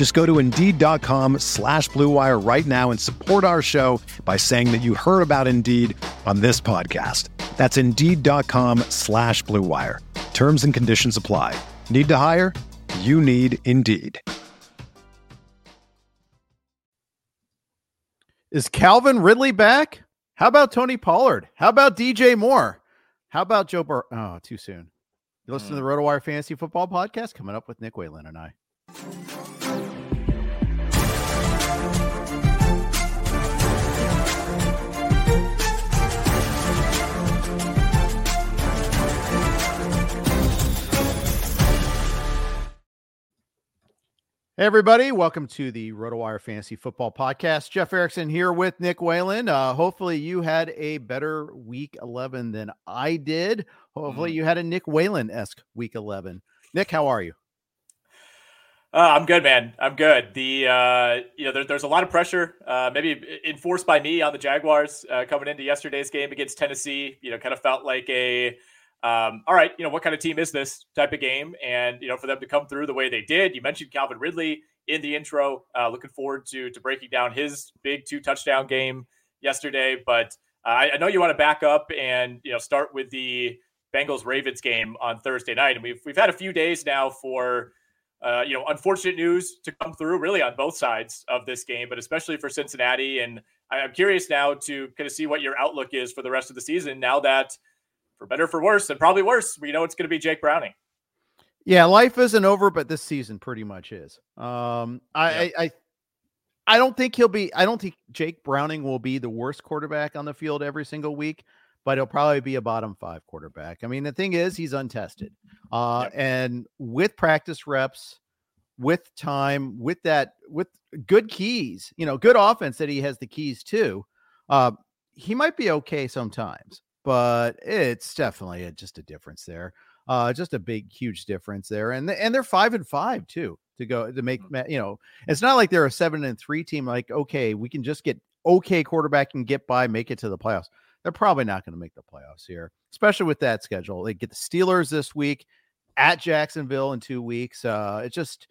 Just go to Indeed.com slash BlueWire right now and support our show by saying that you heard about Indeed on this podcast. That's Indeed.com slash BlueWire. Terms and conditions apply. Need to hire? You need Indeed. Is Calvin Ridley back? How about Tony Pollard? How about DJ Moore? How about Joe Bur- Oh, too soon. You listen to the hmm. RotoWire Fantasy Football Podcast coming up with Nick Whalen and I. Hey, everybody. Welcome to the RotoWire Fantasy Football Podcast. Jeff Erickson here with Nick Whalen. Uh, hopefully, you had a better week 11 than I did. Hopefully, Mhm. you had a Nick Whalen esque week 11. Nick, how are you? Uh, I'm good, man. I'm good. The uh, you know there, there's a lot of pressure, uh, maybe enforced by me on the Jaguars uh, coming into yesterday's game against Tennessee. You know, kind of felt like a um, all right. You know, what kind of team is this type of game? And you know, for them to come through the way they did. You mentioned Calvin Ridley in the intro. Uh, looking forward to to breaking down his big two touchdown game yesterday. But uh, I, I know you want to back up and you know start with the Bengals Ravens game on Thursday night, and we've we've had a few days now for uh, you know, unfortunate news to come through really on both sides of this game, but especially for Cincinnati. And I'm curious now to kind of see what your outlook is for the rest of the season now that, for better or for worse, and probably worse, we know it's going to be Jake Browning. Yeah, life isn't over, but this season pretty much is. Um, I, Yep. I, I, I don't think he'll be. I don't think Jake Browning will be the worst quarterback on the field every single week, but he'll probably be a bottom five quarterback. I mean, the thing is, he's untested, uh, Yep. and with practice reps, with time, with that, with good keys, you know, good offense that he has the keys to, uh, he might be okay sometimes, but it's definitely a, just a difference there. Uh, just a big, huge difference there, and and they're five and five too to go to make you know. It's not like they're a seven and three team. Like okay, we can just get okay quarterback and get by, make it to the playoffs. They're probably not going to make the playoffs here, especially with that schedule. They get the Steelers this week at Jacksonville in two weeks. Uh, it just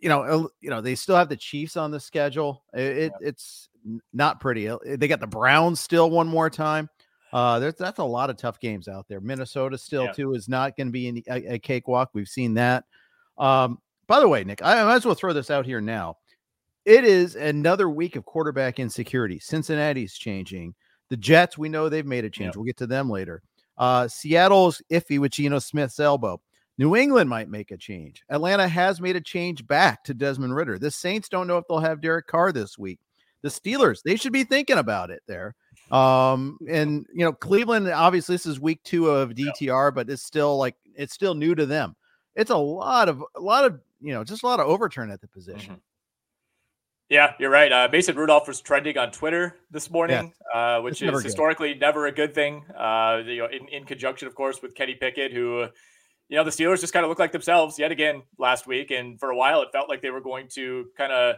you know you know they still have the Chiefs on the schedule. It, it it's not pretty. Uh, They got the Browns still one more time. Uh, there's that's a lot of tough games out there. Minnesota still Yeah. too is not going to be in a, a cakewalk. We've seen that. Um, by the way, Nick, I might as well throw this out here now. It is another week of quarterback insecurity. Cincinnati's changing. The Jets, we know they've made a change. Yeah. We'll get to them later. Uh, Seattle's iffy with Geno Smith's elbow. New England might make a change. Atlanta has made a change back to Desmond Ridder. The Saints don't know if they'll have Derek Carr this week. The Steelers, they should be thinking about it there. Um, and you know, Cleveland, obviously, this is week two of DTR, but it's still like it's still new to them. It's a lot of a lot of you know, just a lot of overturn at the position. Yeah, you're right. Uh, Mason Rudolph was trending on Twitter this morning, uh, which It's never is good. historically never a good thing. Uh, you know, in, in conjunction, of course, with Kenny Pickett, who, you know, the Steelers just kind of looked like themselves yet again last week, and for a while it felt like they were going to kind of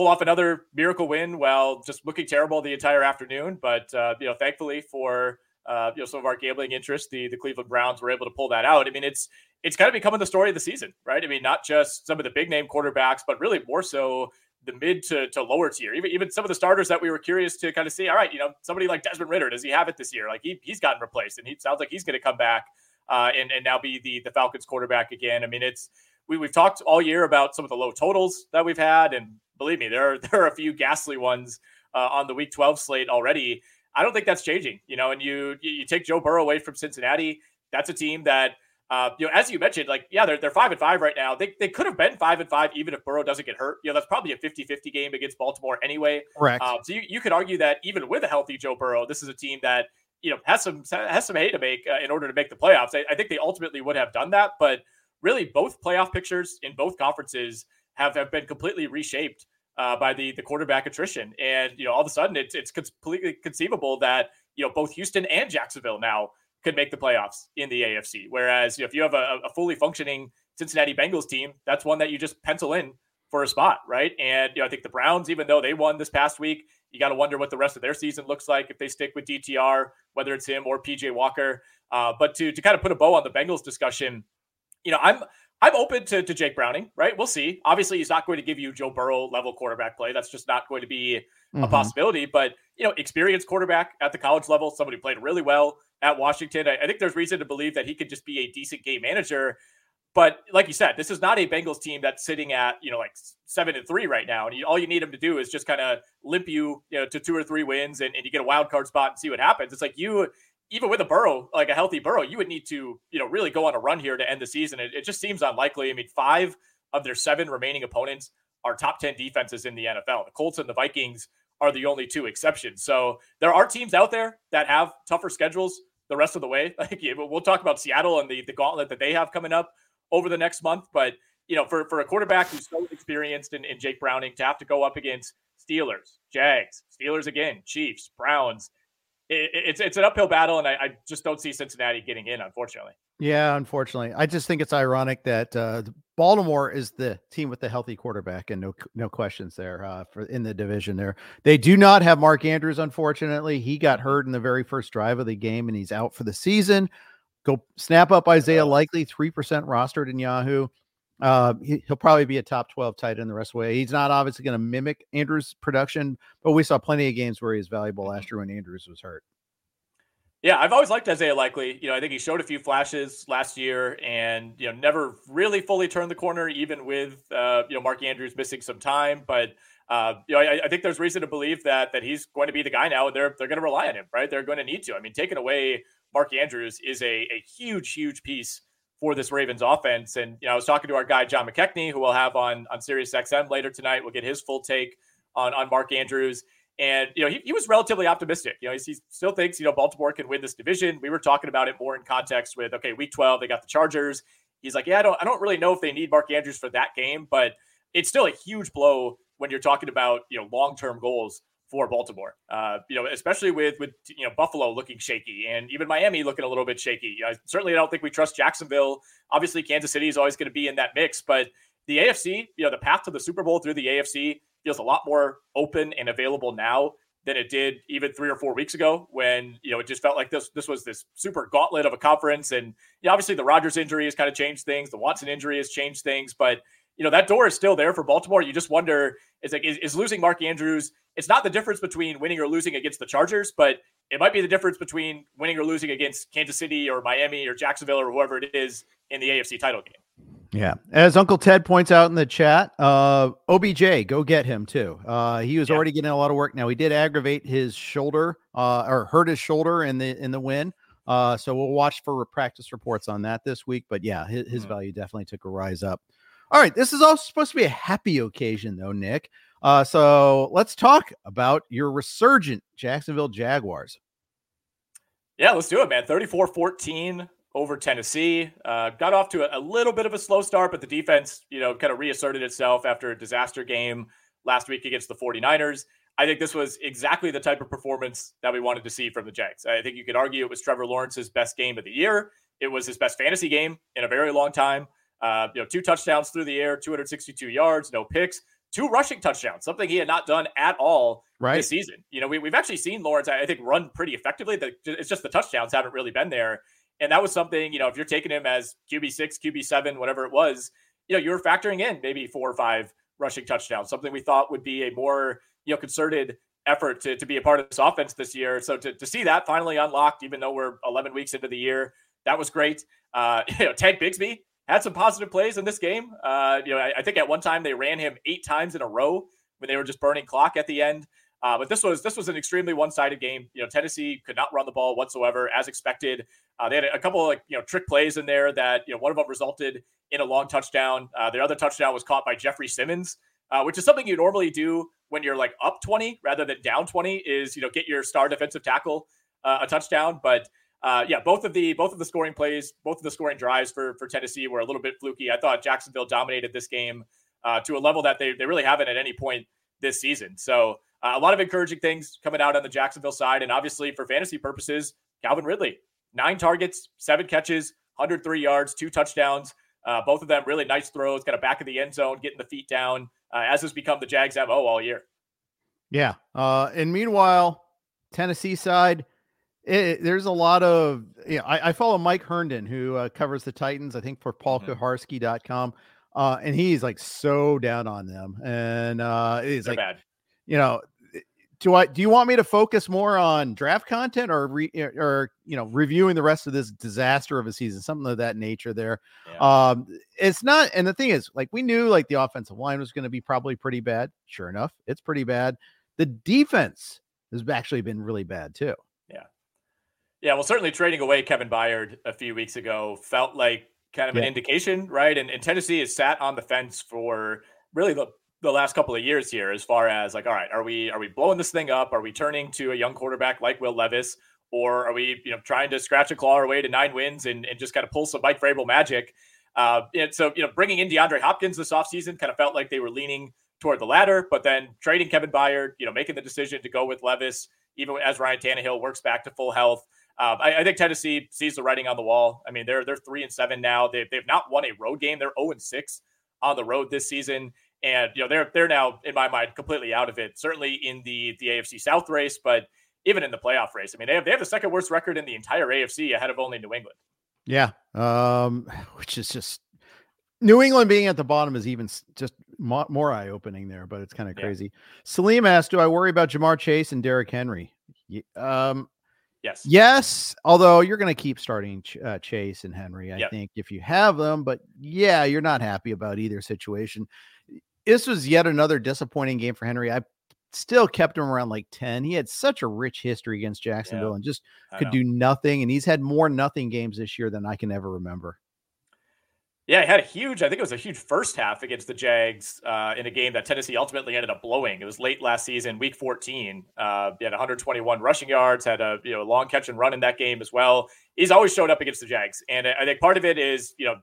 pull off another miracle win while just looking terrible the entire afternoon. But uh, you know, thankfully for uh, you know some of our gambling interests, the the Cleveland Browns were able to pull that out. I mean, it's it's kind of becoming the story of the season, right? I mean, not just some of the big name quarterbacks, but really more so the mid to, to lower tier. Even even some of the starters that we were curious to kind of see. All right, you know, somebody like Desmond Ridder, does he have it this year? Like he he's gotten replaced, and he sounds like he's going to come back uh, and and now be the the Falcons quarterback again. I mean, it's we we've talked all year about some of the low totals that we've had, and believe me, there are there are a few ghastly ones uh, on the Week 12 slate already. I don't think that's changing. You know, and you you take Joe Burrow away from Cincinnati, that's a team that uh, you know, as you mentioned, like, yeah, they're, they're five and five right now. They, they could have been five and five even if Burrow doesn't get hurt. You know, that's probably a 50 50 game against Baltimore anyway. Correct. Um, so you, you could argue that even with a healthy Joe Burrow, this is a team that, you know, has some has some hay to make uh, in order to make the playoffs. I, I think they ultimately would have done that. But really, both playoff pictures in both conferences have, have been completely reshaped uh, by the the quarterback attrition. And, you know, all of a sudden it's, it's completely conceivable that, you know, both Houston and Jacksonville now could make the playoffs in the AFC. Whereas you know, if you have a, a, fully functioning Cincinnati Bengals team, that's one that you just pencil in for a spot, right? And you know, I think the Browns, even though they won this past week, you got to wonder what the rest of their season looks like if they stick with DTR, whether it's him or PJ Walker. Uh, but to to kind of put a bow on the Bengals discussion, you know, I'm I'm open to, to Jake Browning, right? We'll see. Obviously, he's not going to give you Joe Burrow level quarterback play. That's just not going to be a mm-hmm. possibility. But you know, experienced quarterback at the college level, somebody who played really well at Washington. I, I think there's reason to believe that he could just be a decent game manager. But like you said, this is not a Bengals team that's sitting at you know like seven and three right now, and you, all you need them to do is just kind of limp you you know to two or three wins, and, and you get a wild card spot and see what happens. It's like you even with a Burrow, like a healthy Burrow, you would need to, you know, really go on a run here to end the season. It, it, just seems unlikely. I mean, five of their seven remaining opponents are top 10 defenses in the NFL. The Colts and the Vikings are the only two exceptions. So there are teams out there that have tougher schedules the rest of the way. Like we'll talk about Seattle and the, the gauntlet that they have coming up over the next month. But, you know, for, for a quarterback who's so experienced in, in Jake Browning to have to go up against Steelers, Jags, Steelers again, Chiefs, Browns, it, it's it's an uphill battle, and I, I, just don't see Cincinnati getting in, unfortunately. Yeah, unfortunately, I just think it's ironic that uh, Baltimore is the team with the healthy quarterback, and no no questions there uh, for in the division. There, they do not have Mark Andrews. Unfortunately, he got hurt in the very first drive of the game, and he's out for the season. Go snap up Isaiah Likely, three percent rostered in Yahoo. Uh, he, will probably be a top 12 tight end the rest of the way. He's not obviously going to mimic Andrews' production, but we saw plenty of games where he was valuable last mm-hmm. year when Andrews was hurt. Yeah, I've always liked Isaiah Likely. You know, I think he showed a few flashes last year, and you know, never really fully turned the corner, even with uh, you know Mark Andrews missing some time. But uh, you know, I, I, think there's reason to believe that that he's going to be the guy now, and they're they're going to rely on him, right? They're going to need to. I mean, taking away Mark Andrews is a a huge, huge piece for this Ravens offense. And you know, I was talking to our guy John McKechnie, who we'll have on on Sirius XM later tonight. We'll get his full take on on Mark Andrews. And you know, he, he was relatively optimistic. You know, he, he still thinks you know Baltimore can win this division. We were talking about it more in context with okay, Week 12 they got the Chargers. He's like, yeah, I don't I don't really know if they need Mark Andrews for that game, but it's still a huge blow when you're talking about you know long term goals for Baltimore. Uh, you know, especially with with you know Buffalo looking shaky and even Miami looking a little bit shaky. I certainly don't think we trust Jacksonville. Obviously, Kansas City is always going to be in that mix, but the AFC, you know, the path to the Super Bowl through the AFC feels a lot more open and available now than it did even three or four weeks ago when you know it just felt like this this was this super gauntlet of a conference and you know, obviously the Rodgers injury has kind of changed things the Watson injury has changed things but you know that door is still there for Baltimore you just wonder is like is, is losing Mark Andrews it's not the difference between winning or losing against the Chargers, but it might be the difference between winning or losing against Kansas City or Miami or Jacksonville or whoever it is in the AFC title game. Yeah. As Uncle Ted points out in the chat, uh, OBJ, go get him too. Uh, he was yeah. already getting a lot of work. Now he did aggravate his shoulder, uh, or hurt his shoulder in the in the win. Uh, so we'll watch for practice reports on that this week. But yeah, his, his mm-hmm. value definitely took a rise up. All right, this is also supposed to be a happy occasion, though, Nick. Uh, so let's talk about your resurgent Jacksonville Jaguars. Yeah, let's do it, man. 34 14 over Tennessee. Uh, got off to a, a, little bit of a slow start, but the defense, you know, kind of reasserted itself after a disaster game last week against the 49ers. I think this was exactly the type of performance that we wanted to see from the Jags. I think you could argue it was Trevor Lawrence's best game of the year. It was his best fantasy game in a very long time. Uh, you know, two touchdowns through the air, 262 yards, no picks two rushing touchdowns, something he had not done at all right. this season. You know, we, we've actually seen Lawrence, I think, run pretty effectively. It's just the touchdowns haven't really been there. And that was something, you know, if you're taking him as QB6, QB7, whatever it was, you know, you were factoring in maybe four or five rushing touchdowns, something we thought would be a more, you know, concerted effort to, to be a part of this offense this year. So to, to see that finally unlocked, even though we're 11 weeks into the year, that was great. Uh, you know, Tank Bigsby, had some positive plays in this game. Uh, you know, I, I, think at one time they ran him eight times in a row when they were just burning clock at the end. Uh, but this was this was an extremely one-sided game. You know, Tennessee could not run the ball whatsoever, as expected. Uh, they had a couple of like you know trick plays in there that you know one of them resulted in a long touchdown. Uh, the other touchdown was caught by Jeffrey Simmons, uh, which is something you normally do when you're like up 20 rather than down 20. Is you know get your star defensive tackle uh, a touchdown, but uh, yeah, both of the both of the scoring plays, both of the scoring drives for for Tennessee were a little bit fluky. I thought Jacksonville dominated this game uh, to a level that they they really haven't at any point this season. So uh, a lot of encouraging things coming out on the Jacksonville side, and obviously for fantasy purposes, Calvin Ridley, nine targets, seven catches, 103 yards, two touchdowns. Uh, both of them really nice throws, kind of back of the end zone, getting the feet down, uh, as has become the Jags MO all year. Yeah. Uh, and meanwhile, Tennessee side, it, there's a lot of, you know, I, I follow Mike Herndon, who uh, covers the Titans, I think for paulkuharsky.com. Uh, and he's like so down on them. And uh, he's They're like, bad. you know, do I do you want me to focus more on draft content or re, or you know reviewing the rest of this disaster of a season, something of that nature? There, Yeah. um, it's not. And the thing is, like we knew, like the offensive line was going to be probably pretty bad. Sure enough, it's pretty bad. The defense has actually been really bad too. Yeah, well, certainly trading away Kevin Byard a few weeks ago felt like kind of an indication, right? And, and Tennessee has sat on the fence for really the, the last couple of years here, as far as like, all right, are we are we blowing this thing up? Are we turning to a young quarterback like Will Levis, or are we you know trying to scratch a claw our way to nine wins and, and just kind of pull some Mike Vrabel magic? Uh, and so you know, bringing in DeAndre Hopkins this offseason kind of felt like they were leaning toward the latter, but then trading Kevin Byard, you know, making the decision to go with Levis, even as Ryan Tannehill works back to full health. Um, I, I think Tennessee sees the writing on the wall. I mean, they're they're three and seven now. They've they've not won a road game. They're zero and six on the road this season, and you know they're they're now in my mind completely out of it. Certainly in the the AFC South race, but even in the playoff race. I mean, they have they have the second worst record in the entire AFC, ahead of only New England. Yeah, um, which is just New England being at the bottom is even just mo- more eye opening there, but it's kind of Yeah. crazy. Salim asked, "Do I worry about Ja'Marr Chase and Derrick Henry?" Um, Yes. Yes, although you're going to keep starting Ch- uh, Chase and Henry, I Yep. think, if you have them. But yeah, you're not happy about either situation. This was yet another disappointing game for Henry. I still kept him around like 10. He had such a rich history against Jacksonville and just could do nothing. And he's had more nothing games this year than I can ever remember. Yeah, he had a huge, I think it was a huge first half against the Jags uh, in a game that Tennessee ultimately ended up blowing. It was late last season, week 14. Uh, he had 121 rushing yards, had a you know long catch and run in that game as well. He's always showed up against the Jags. And I think part of it is, you know,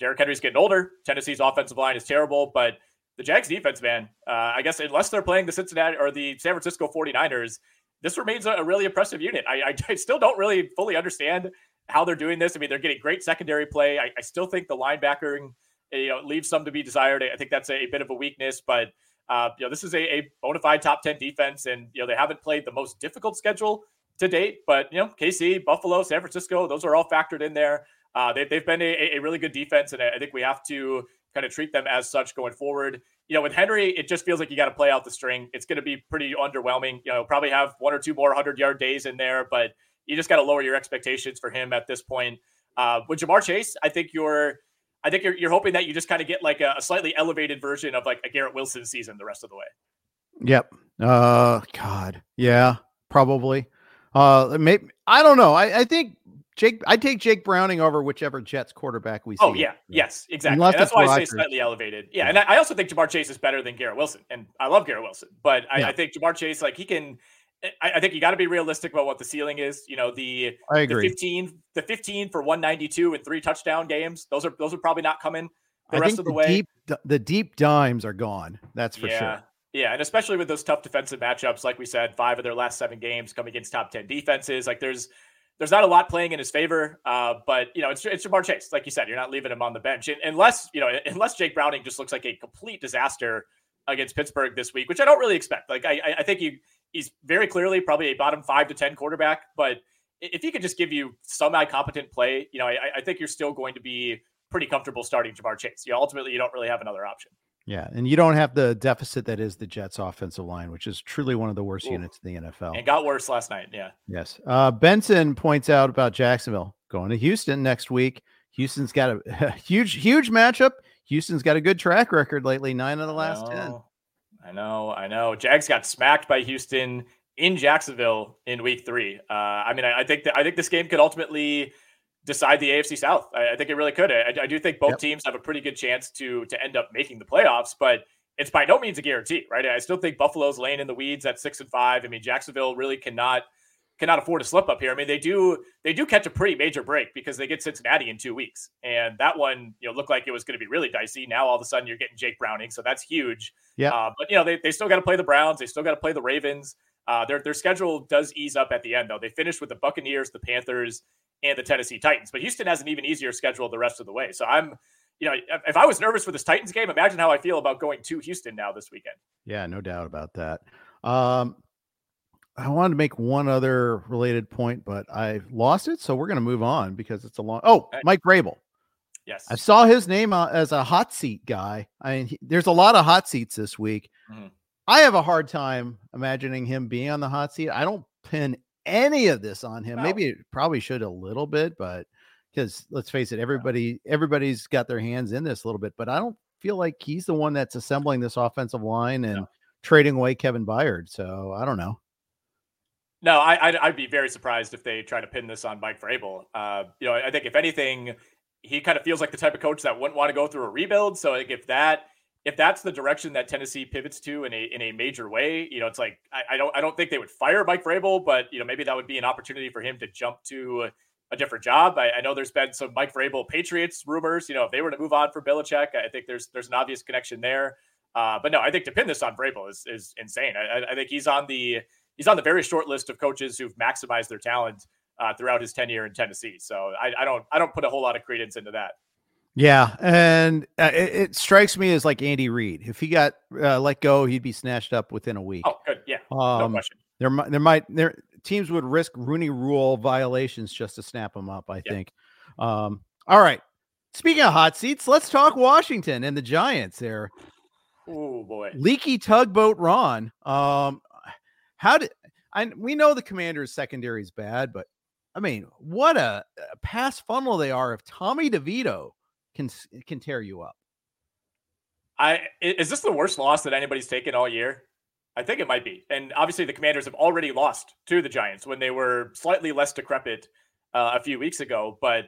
Derrick Henry's getting older. Tennessee's offensive line is terrible, but the Jags defense, man, uh, I guess unless they're playing the Cincinnati or the San Francisco 49ers, this remains a, a really impressive unit. I, I, I still don't really fully understand how they're doing this. I mean, they're getting great secondary play. I, I still think the linebackering, you know, leaves some to be desired. I think that's a, bit of a weakness, but uh, you know, this is a, a bona fide top 10 defense, and you know, they haven't played the most difficult schedule to date, but you know, KC, Buffalo, San Francisco, those are all factored in there. Uh, they, they've been a, a really good defense, and I think we have to kind of treat them as such going forward. You know, with Henry, it just feels like you got to play out the string. It's going to be pretty underwhelming. You know, probably have one or two more hundred yard days in there, but you just got to lower your expectations for him at this point. Uh, with Ja'Marr Chase, I think you're, I think you're, you're hoping that you just kind of get like a, a slightly elevated version of like a Garrett Wilson season the rest of the way. Yep. Uh, God. Yeah, probably. Uh, maybe I don't know. I, I think Jake. I take Jake Browning over whichever Jets quarterback we see. Oh yeah, yes, exactly. That's why I say slightly elevated. Yeah, Yeah. and I, I also think Ja'Marr Chase is better than Garrett Wilson, and I love Garrett Wilson, but I, Yeah. I think Ja'Marr Chase, like he can. I, I think you got to be realistic about what the ceiling is. You know, the I the 15, the 15 for 192 and three touchdown games. Those are those are probably not coming the I rest of the, the way. deep the deep dimes are gone. That's for yeah. sure. Yeah, and especially with those tough defensive matchups, like we said, five of their last seven games come against top ten defenses. Like there's there's not a lot playing in his favor, uh, but you know it's it's Ja'Marr Chase, like you said, you're not leaving him on the bench Un- unless you know unless Jake Browning just looks like a complete disaster against Pittsburgh this week, which I don't really expect. Like I I- I think he he's very clearly probably a bottom five to ten quarterback, but if he could just give you semi competent play, you know I, I think you're still going to be pretty comfortable starting Ja'Marr Chase. You know, ultimately you don't really have another option. Yeah, and you don't have the deficit that is the Jets' offensive line, which is truly one of the worst Ooh. units in the NFL. And got worse last night. Yeah. Yes. Uh, Benson points out about Jacksonville going to Houston next week. Houston's got a, huge, huge matchup. Houston's got a good track record lately, nine of the last ten. I know, I know. Jags got smacked by Houston in Jacksonville in Week Three. Uh, I mean, I, I, think that I think this game could ultimately decide the AFC South. I, I think it really could. I, I, do think both yep. teams have a pretty good chance to to end up making the playoffs, but it's by no means a guarantee, right? I still think Buffalo's laying in the weeds at six and five. I mean, Jacksonville really cannot cannot afford a slip up here. I mean, they do they do catch a pretty major break because they get Cincinnati in two weeks, and that one you know looked like it was going to be really dicey. Now all of a sudden you're getting Jake Browning, so that's huge. Yeah, uh, but you know they, they still got to play the Browns, they still got to play the Ravens. Uh, their their schedule does ease up at the end though. They finished with the Buccaneers, the Panthers, and the Tennessee Titans, but Houston has an even easier schedule the rest of the way. So I'm you know, if I was nervous for this Titans game, imagine how I feel about going to Houston now this weekend. Yeah, no doubt about that. Um, I wanted to make one other related point, but I lost it. So we're going to move on because it's a long. Oh, Mike Vrabel. Yes. I saw his name uh, as a hot seat guy. I mean, he, there's a lot of hot seats this week. Mm-hmm. I have a hard time imagining him being on the hot seat. I don't pin any of this on him. No. Maybe it probably should a little bit, but because let's face it, everybody everybody's got their hands in this a little bit, but I don't feel like he's the one that's assembling this offensive line and no. trading away Kevin Byard. So I don't know. No, I, I'd, I'd, be very surprised if they try to pin this on Mike Vrabel. Uh, you know, I think if anything, he kind of feels like the type of coach that wouldn't want to go through a rebuild. So like if that if that's the direction that Tennessee pivots to in a in a major way, you know, it's like I, I don't I don't think they would fire Mike Vrabel, but you know maybe that would be an opportunity for him to jump to a different job. I, I know there's been some Mike Vrabel Patriots rumors. You know, if they were to move on for Belichick, I think there's there's an obvious connection there. Uh, but no, I think to pin this on Vrabel is is insane. I, I think he's on the he's on the very short list of coaches who've maximized their talent uh, throughout his tenure in Tennessee. So I, I, don't I don't put a whole lot of credence into that. Yeah, and uh, it, it, strikes me as like Andy Reid. If he got uh, let go, he'd be snatched up within a week. Oh, good. Yeah, um, no question. There, there might there teams would risk Rooney Rule violations just to snap him up. I think. Um, all right. Speaking of hot seats, let's talk Washington and the Giants. There. Oh boy, leaky tugboat Ron. Um, how did I? We know the Commanders' secondary is bad, but I mean, what a, a pass funnel they are if Tommy DeVito can can tear you up. I is this the worst loss that anybody's taken all year? I think it might be. And obviously, the Commanders have already lost to the Giants when they were slightly less decrepit uh, a few weeks ago. But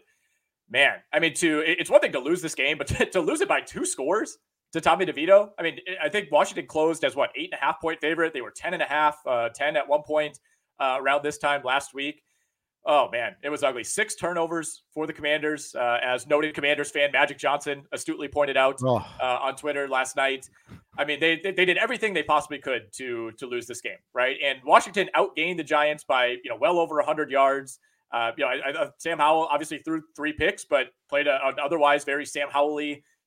man, I mean, to it's one thing to lose this game, but to, to lose it by two scores to Tommy DeVito. I mean, I think Washington closed as what eight and a half point favorite. They were 10 and a half, uh, 10 at one point uh, around this time last week. Oh man, it was ugly. Six turnovers for the Commanders, uh, as noted Commanders fan Magic Johnson astutely pointed out oh. uh, on Twitter last night. I mean, they, they, they did everything they possibly could to to lose this game, right? And Washington outgained the Giants by you know well over hundred yards. Uh, you know, I, I, Sam Howell obviously threw three picks, but played a, an otherwise very Sam Howell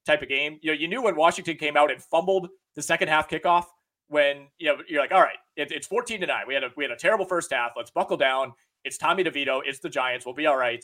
type of game. You know, you knew when Washington came out and fumbled the second half kickoff when you know you're like, all right, it, it's 14 to nine. We had a we had a terrible first half. Let's buckle down. It's Tommy DeVito. It's the Giants. We'll be all right.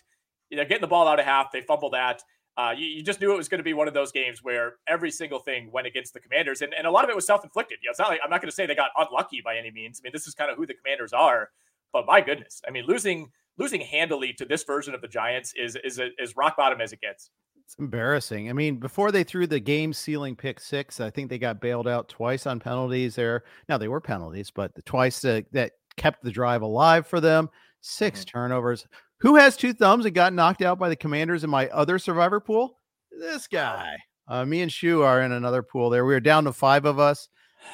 Know, getting the ball out of half. They fumbled that. Uh, you, you, just knew it was going to be one of those games where every single thing went against the Commanders, and, and a lot of it was self-inflicted. You know, it's not like I'm not going to say they got unlucky by any means. I mean, this is kind of who the Commanders are, but my goodness, I mean, losing losing handily to this version of the Giants is is is rock bottom as it gets. It's embarrassing. I mean, before they threw the game sealing pick six, I think they got bailed out twice on penalties there. Now they were penalties, but the twice uh, that kept the drive alive for them. 6 mm-hmm. turnovers. Who has two thumbs and got knocked out by the commanders in my other survivor pool? This guy. Uh, me and Shu are in another pool there. We are down to five of us.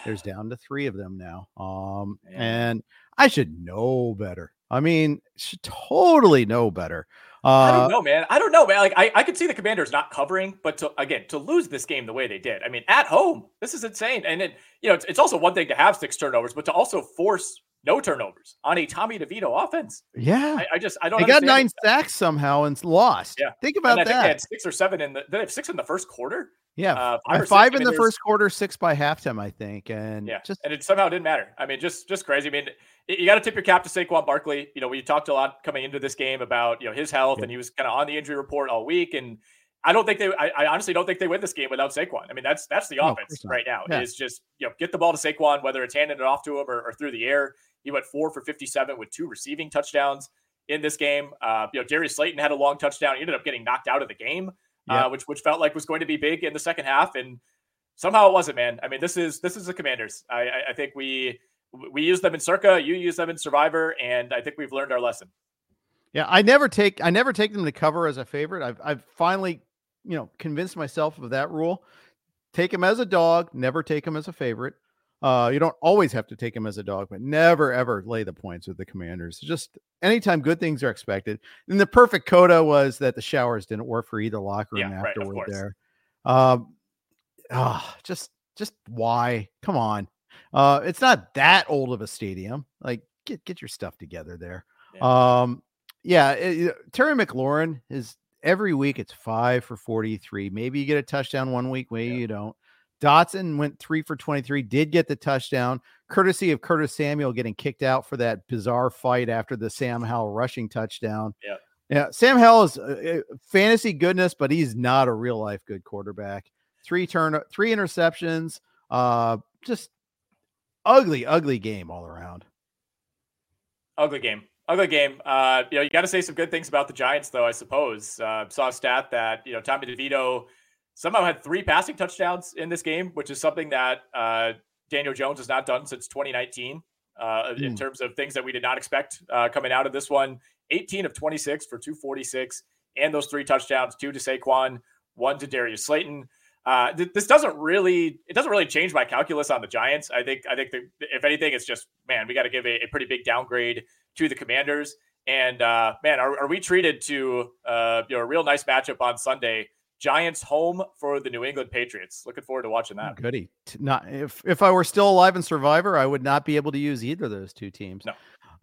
There's down to three of them now. Um, and I should know better. I mean, should totally know better. Uh, I don't uh, know, man. I don't know, man. Like I, I could see the Commanders not covering, but to again to lose this game the way they did. I mean, at home, this is insane. And it, you know, it's, it's also one thing to have six turnovers, but to also force no turnovers on a Tommy DeVito offense. Yeah, I, I just I don't. They got nine sacks somehow and lost. Yeah, think about that. they had six or seven in the. They have six in the first quarter. Yeah, uh, five, five in the first quarter, six by halftime, I think, and yeah, just and it somehow didn't matter. I mean, just just crazy. I mean, you got to tip your cap to Saquon Barkley. You know, we talked a lot coming into this game about you know his health, yeah. and he was kind of on the injury report all week. And I don't think they, I, I, honestly don't think they win this game without Saquon. I mean, that's that's the no, offense right now. Yeah. Is just you know get the ball to Saquon, whether it's handing it off to him or, or through the air. He went four for 57 with two receiving touchdowns in this game. Uh, you know, Darius Slayton had a long touchdown. He ended up getting knocked out of the game, yeah. uh, which which felt like was going to be big in the second half. And somehow it wasn't, man. I mean, this is this is the Commanders. I, I, I think we we use them in Circa, you use them in Survivor, and I think we've learned our lesson. Yeah, I never take I never take them to cover as a favorite. I've I've finally, you know, convinced myself of that rule. Take them as a dog, never take them as a favorite. Uh, you don't always have to take him as a dog, but never ever lay the points with the commanders. Just anytime good things are expected. And the perfect coda was that the showers didn't work for either locker room yeah, afterward right, there. Um, oh, just just why? Come on. Uh, it's not that old of a stadium. Like, get get your stuff together there. Yeah. Um, yeah, it, Terry McLaurin is every week it's five for 43. Maybe you get a touchdown one week, maybe yeah. you don't. Dotson went three for 23, did get the touchdown, courtesy of Curtis Samuel getting kicked out for that bizarre fight after the Sam Howell rushing touchdown. Yeah. Yeah. Sam Howell is uh, uh fantasy goodness, but he's not a real life good quarterback. Three turn, three interceptions. Uh, just ugly, ugly game all around. Ugly game. Ugly game. Uh, you know, you got to say some good things about the Giants, though. I suppose. Uh, saw a stat that you know Tommy DeVito somehow had three passing touchdowns in this game, which is something that uh, Daniel Jones has not done since 2019. Uh, mm. In terms of things that we did not expect uh, coming out of this one, 18 of 26 for 246, and those three touchdowns, two to Saquon, one to Darius Slayton. Uh, th- this doesn't really it doesn't really change my calculus on the Giants. I think I think the, if anything, it's just man, we got to give a, a, pretty big downgrade to the Commanders. And uh, man, are, are we treated to uh, you know a real nice matchup on Sunday? Giants home for the New England Patriots. Looking forward to watching that. Goody. Not if if I were still alive in Survivor, I would not be able to use either of those two teams. No.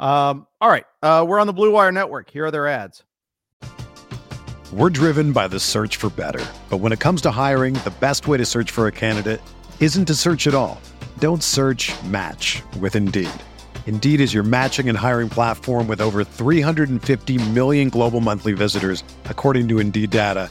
Um, all right. Uh, we're on the Blue Wire Network. Here are their ads. We're driven by the search for better. But when it comes to hiring, the best way to search for a candidate isn't to search at all. Don't search match with Indeed. Indeed is your matching and hiring platform with over 350 million global monthly visitors, according to Indeed data,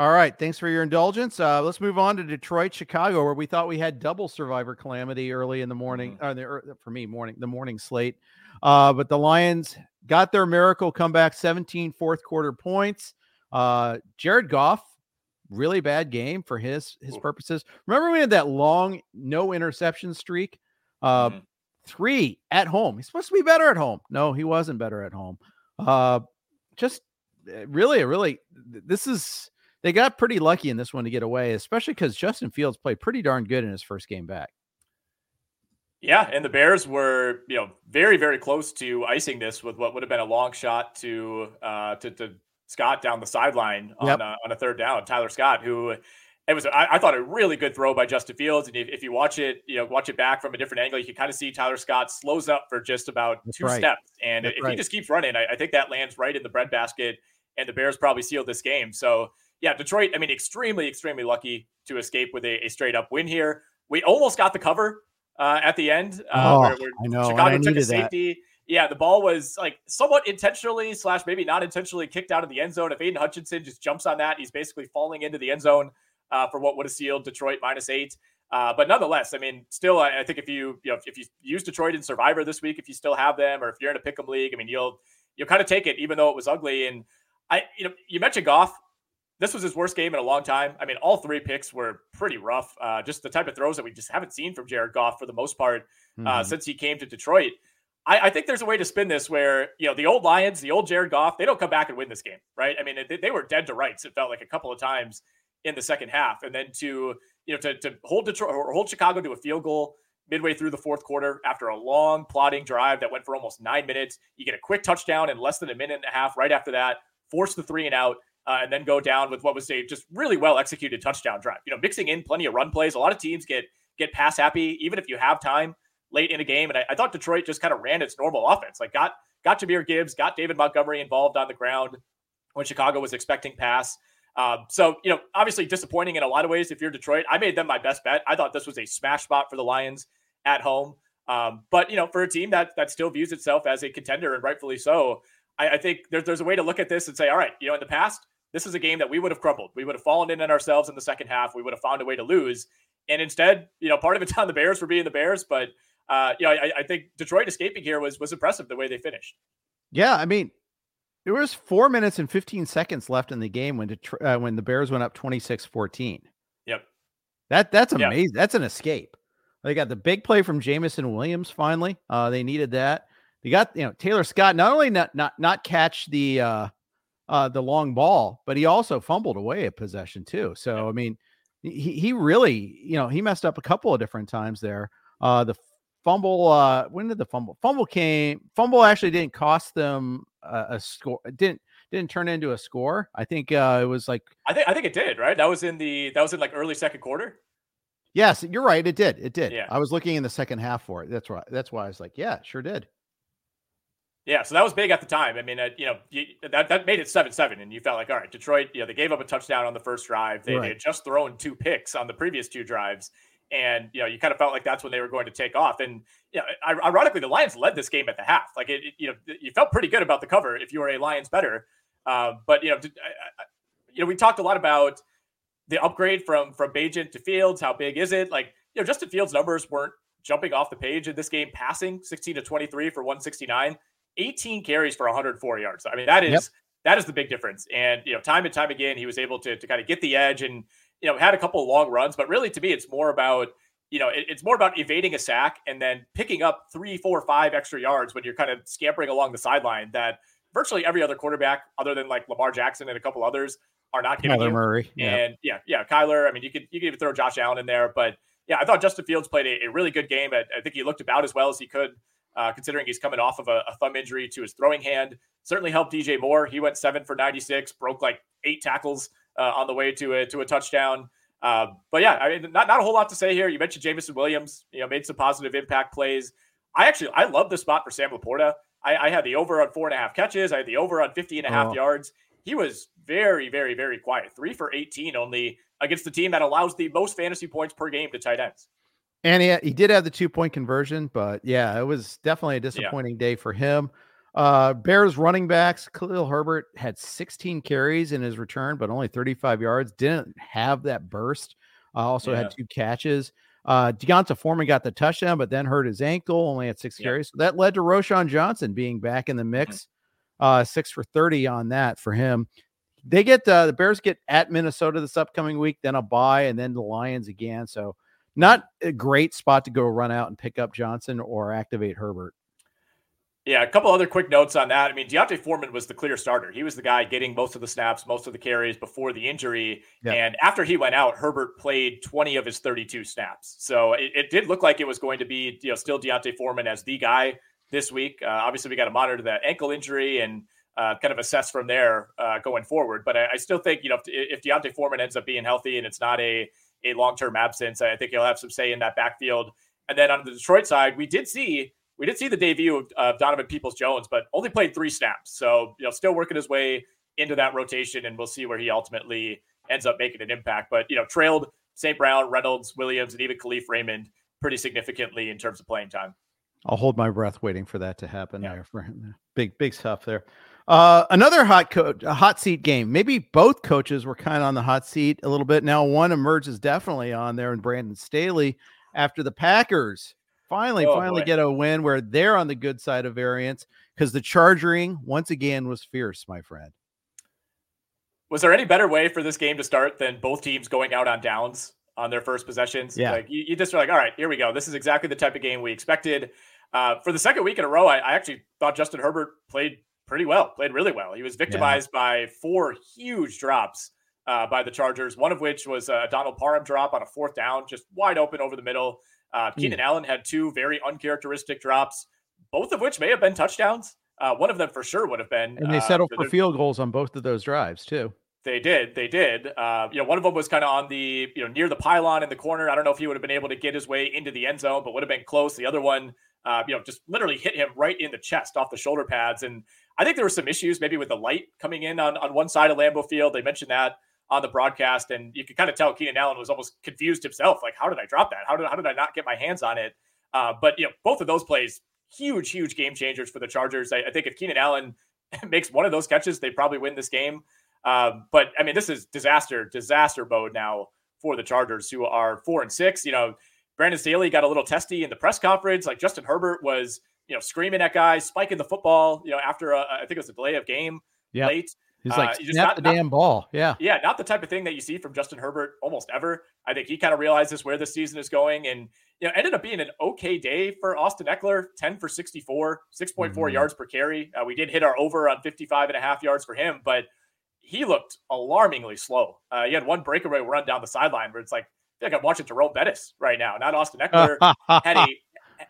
All right. Thanks for your indulgence. Uh, let's move on to Detroit, Chicago, where we thought we had double survivor calamity early in the morning. Mm-hmm. Uh, the, for me, morning, the morning slate. Uh, but the Lions got their miracle comeback 17 fourth quarter points. Uh, Jared Goff, really bad game for his his purposes. Remember we had that long no interception streak? Uh, mm-hmm. Three at home. He's supposed to be better at home. No, he wasn't better at home. Uh, just eh, really, really, this is they got pretty lucky in this one to get away, especially because Justin Fields played pretty darn good in his first game back. Yeah, and the Bears were, you know, very, very close to icing this with what would have been a long shot to uh, to, to Scott down the sideline on yep. a, on a third down. Tyler Scott, who it was, I, I, thought a really good throw by Justin Fields. And if, if, you watch it, you know, watch it back from a different angle, you can kind of see Tyler Scott slows up for just about That's two right. steps. And That's if right. he just keeps running, I, I, think that lands right in the breadbasket, and the Bears probably seal this game. So yeah, Detroit. I mean, extremely, extremely lucky to escape with a, a straight up win here. We almost got the cover uh, at the end. Uh, oh, where, where I know. Chicago took a safety. That. Yeah, the ball was like somewhat intentionally slash maybe not intentionally kicked out of the end zone. If Aidan Hutchinson just jumps on that, he's basically falling into the end zone uh, for what would have sealed Detroit minus eight. Uh, but nonetheless, I mean, still, I, I, think if you you know if you use Detroit in Survivor this week, if you still have them, or if you're in a pick'em league, I mean, you'll you'll kind of take it, even though it was ugly. And I, you know, you mentioned Goff. This was his worst game in a long time. I mean, all three picks were pretty rough. Uh, just the type of throws that we just haven't seen from Jared Goff for the most part uh, mm-hmm. since he came to Detroit. I, I, think there's a way to spin this where you know the old Lions, the old Jared Goff, they don't come back and win this game, right? I mean, they, they were dead to rights. It felt like a couple of times in the second half, and then to you know to to hold Detroit or hold Chicago to a field goal midway through the fourth quarter after a long plodding drive that went for almost nine minutes. You get a quick touchdown in less than a minute and a half right after that, force the three and out, uh, and then go down with what was a just really well executed touchdown drive. You know, mixing in plenty of run plays. A lot of teams get get pass happy even if you have time late in a game, and I, I thought Detroit just kind of ran its normal offense. Like got got Jahmyr Gibbs, got David Montgomery involved on the ground when Chicago was expecting pass. Um, so, you know, obviously disappointing in a lot of ways if you're Detroit. I made them my best bet. I thought this was a smash spot for the Lions at home. Um, but you know, for a team that that still views itself as a contender and rightfully so, I, I think there's there's a way to look at this and say, all right, you know, in the past, this is a game that we would have crumbled. We would have fallen in on ourselves in the second half. We would have found a way to lose. And instead, you know, part of it's on the Bears for being the Bears, but uh, you know, I, I think Detroit escaping here was was impressive the way they finished. Yeah, I mean, there was four minutes and 15 seconds left in the game when Detroit, uh, when the Bears went up 26-14. Yep. That that's amazing. Yep. That's an escape. They got the big play from Jameson Williams finally. Uh, they needed that. They got you know Taylor Scott not only not not not catch the uh, uh, the long ball, but he also fumbled away a possession too. So I mean, he he really you know he messed up a couple of different times there. Uh, the fumble uh when did the fumble fumble came fumble actually didn't cost them a, a score it didn't didn't turn into a score i think uh it was like i think i think it did right that was in the that was in like early second quarter Yes, you're right. It did. It did. Yeah. I was looking in the second half for it. That's why. That's why I was like, yeah, sure did. Yeah, so that was big at the time. I mean, uh, you know, you, that that made it seven seven, and you felt like, all right, Detroit. You know, they gave up a touchdown on the first drive. They, right. they had just thrown two picks on the previous two drives, and you know, you kind of felt like that's when they were going to take off. And you know, ironically, the Lions led this game at the half. Like it, you know, you felt pretty good about the cover if you were a Lions better. Uh, but you know, I, I, you know, we talked a lot about the upgrade from from Bagent to Fields, how big is it? Like, you know, Justin Fields' numbers weren't jumping off the page in this game passing 16 to 23 for 169, 18 carries for 104 yards. I mean, that is yep. that is the big difference. And you know, time and time again, he was able to to kind of get the edge and you know had a couple of long runs. But really, to me, it's more about you know, it, it's more about evading a sack and then picking up three, four, five extra yards when you're kind of scampering along the sideline. That virtually every other quarterback, other than like Lamar Jackson and a couple others, are not giving Kyler you. Murray. And yeah, yeah, Kyler. I mean, you could you could even throw Josh Allen in there, but yeah, I thought Justin Fields played a, a really good game. I, I, think he looked about as well as he could, uh, considering he's coming off of a, a, thumb injury to his throwing hand. Certainly helped DJ Moore. He went seven for 96, broke like eight tackles uh, on the way to a to a touchdown. Uh, but yeah, I mean, not not a whole lot to say here. You mentioned Jameson Williams. You know, made some positive impact plays. I actually I love the spot for Sam LaPorta. I, I, had the over on four and a half catches. I had the over on 50 and a half oh. yards he was very, very, very quiet. Three for 18 only against the team that allows the most fantasy points per game to tight ends. And he, he did have the two point conversion, but yeah, it was definitely a disappointing yeah. day for him. Uh, Bears running backs, Khalil Herbert had 16 carries in his return, but only 35 yards. Didn't have that burst. Uh, also yeah. had two catches. Uh, D'Onta Foreman got the touchdown, but then hurt his ankle, only had six yeah. carries. So that led to Roschon Johnson being back in the mm-hmm. mix uh, six for 30 on that for him. They get uh, the Bears get at Minnesota this upcoming week, then a bye, and then the Lions again. So, not a great spot to go run out and pick up Johnson or activate Herbert. Yeah, a couple other quick notes on that. I mean, D'Onta Foreman was the clear starter. He was the guy getting most of the snaps, most of the carries before the injury. Yeah. And after he went out, Herbert played 20 of his 32 snaps. So it, it, did look like it was going to be, you know, still D'Onta Foreman as the guy this week. Uh, obviously, we got to monitor that ankle injury and uh, kind of assess from there uh, going forward. But I, I, still think, you know, if, if D'Onta Foreman ends up being healthy and it's not a, a long term absence, I think he'll have some say in that backfield. And then on the Detroit side, we did see we did see the debut of uh, Donovan Peoples Jones, but only played three snaps. So you know, still working his way into that rotation, and we'll see where he ultimately ends up making an impact. But you know, trailed St. Brown, Reynolds, Williams, and even Kalif Raymond pretty significantly in terms of playing time. I'll hold my breath waiting for that to happen yeah. there for him. Big, big stuff there. Uh, another hot coach, a hot seat game. Maybe both coaches were kind of on the hot seat a little bit. Now one emerges definitely on there, and Brandon Staley after the Packers finally, oh, finally boy. get a win where they're on the good side of variance because the charging once again was fierce, my friend. Was there any better way for this game to start than both teams going out on downs on their first possessions? Yeah. Like you, you just were like, all right, here we go. This is exactly the type of game we expected. Uh, for the second week in a row, I, I, actually thought Justin Herbert played pretty well, played really well. He was victimized yeah. by four huge drops uh, by the Chargers, one of which was a Donald Parham drop on a fourth down, just wide open over the middle. Uh, Keenan mm. Allen had two very uncharacteristic drops, both of which may have been touchdowns. Uh, one of them for sure would have been. And they uh, settled for field goals on both of those drives too. They did. They did. Uh, you know, one of them was kind of on the you know near the pylon in the corner. I don't know if he would have been able to get his way into the end zone, but would have been close. The other one, uh, you know, just literally hit him right in the chest off the shoulder pads. And I think there were some issues maybe with the light coming in on on one side of Lambeau Field. They mentioned that on the broadcast, and you could kind of tell Keenan Allen was almost confused himself. Like, how did I drop that? How did how did I not get my hands on it? Uh, but you know, both of those plays, huge, huge game changers for the Chargers. I, I think if Keenan Allen makes one of those catches, they probably win this game. Um, but I mean, this is disaster, disaster mode now for the Chargers, who are four and six. You know, Brandon Staley got a little testy in the press conference. Like Justin Herbert was, you know, screaming at guys, spiking the football. You know, after a, I think it was a delay of game yep. late. He's like, uh, snap not, the damn ball. Yeah. Yeah. Not the type of thing that you see from Justin Herbert almost ever. I think he kind of realizes where the season is going and, you know, ended up being an okay day for Austin Ekeler 10 for 64, 6.4 mm-hmm. yards per carry. Uh, we did hit our over on 55 and a half yards for him, but he looked alarmingly slow. Uh, he had one breakaway run down the sideline where it's like, I think I'm watching Jerome Bettis right now, not Austin Ekeler. had a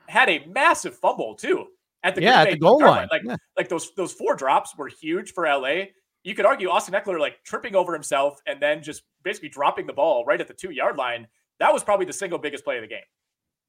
had a massive fumble too at the yeah at the goal line. line. Like yeah. like those those four drops were huge for LA you could argue Austin Ekeler like tripping over himself and then just basically dropping the ball right at the two yard line. That was probably the single biggest play of the game.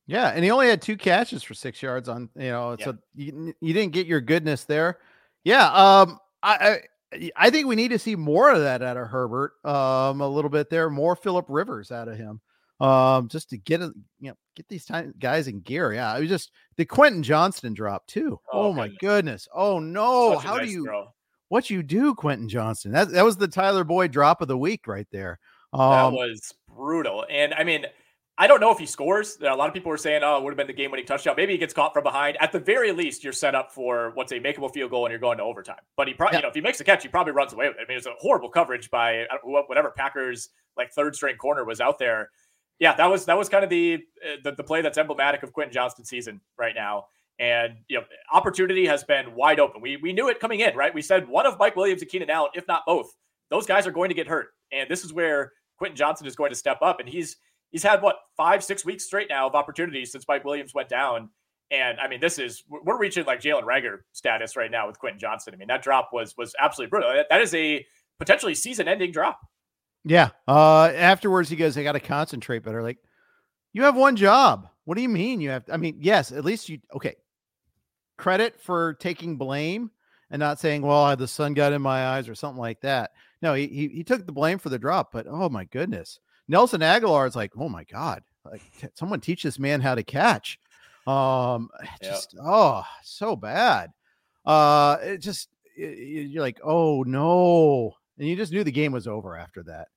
Yeah, and he only had two catches for six yards on you know, yeah. so you, you didn't get your goodness there. Yeah, um, I, I I think we need to see more of that out of Herbert, um, a little bit there, more Philip Rivers out of him, um, just to get a you know get these time, guys in gear. Yeah, it was just the Quentin Johnston drop too. Oh, oh my goodness. Oh no, how nice do you? Throw what you do, Quentin Johnston. That that was the Tyler Boyd drop of the week right there. Um, that was brutal. And I mean, I don't know if he scores. A lot of people were saying, "Oh, it would have been the game-winning touchdown." Maybe he gets caught from behind. At the very least, you're set up for what's a makeable field goal, and you're going to overtime. But he probably, yeah. you know, if he makes a catch, he probably runs away with it. I mean, it's a horrible coverage by uh, whatever Packers like third string corner was out there. Yeah, that was that was kind of the uh, the, the play that's emblematic of Quentin Johnston's season right now. And you know, opportunity has been wide open. We we knew it coming in, right? We said one of Mike Williams and Keenan Allen, if not both, those guys are going to get hurt. And this is where Quentin Johnston is going to step up. And he's he's had what five, six weeks straight now of opportunities since Mike Williams went down. And I mean, this is we're reaching like Jalen Reagor status right now with Quentin Johnston. I mean, that drop was was absolutely brutal. That is a potentially season-ending drop. Yeah. Uh afterwards he goes, I gotta concentrate better. Like, you have one job. What do you mean you have I mean, yes, at least you okay credit for taking blame and not saying, "Well, the sun got in my eyes" or something like that. No, he he, he took the blame for the drop, but oh my goodness, Nelson Agholor is like, "Oh my god, like t- someone teach this man how to catch." Um, just yep. oh, so bad. Uh, it just it, you're like, "Oh no," and you just knew the game was over after that.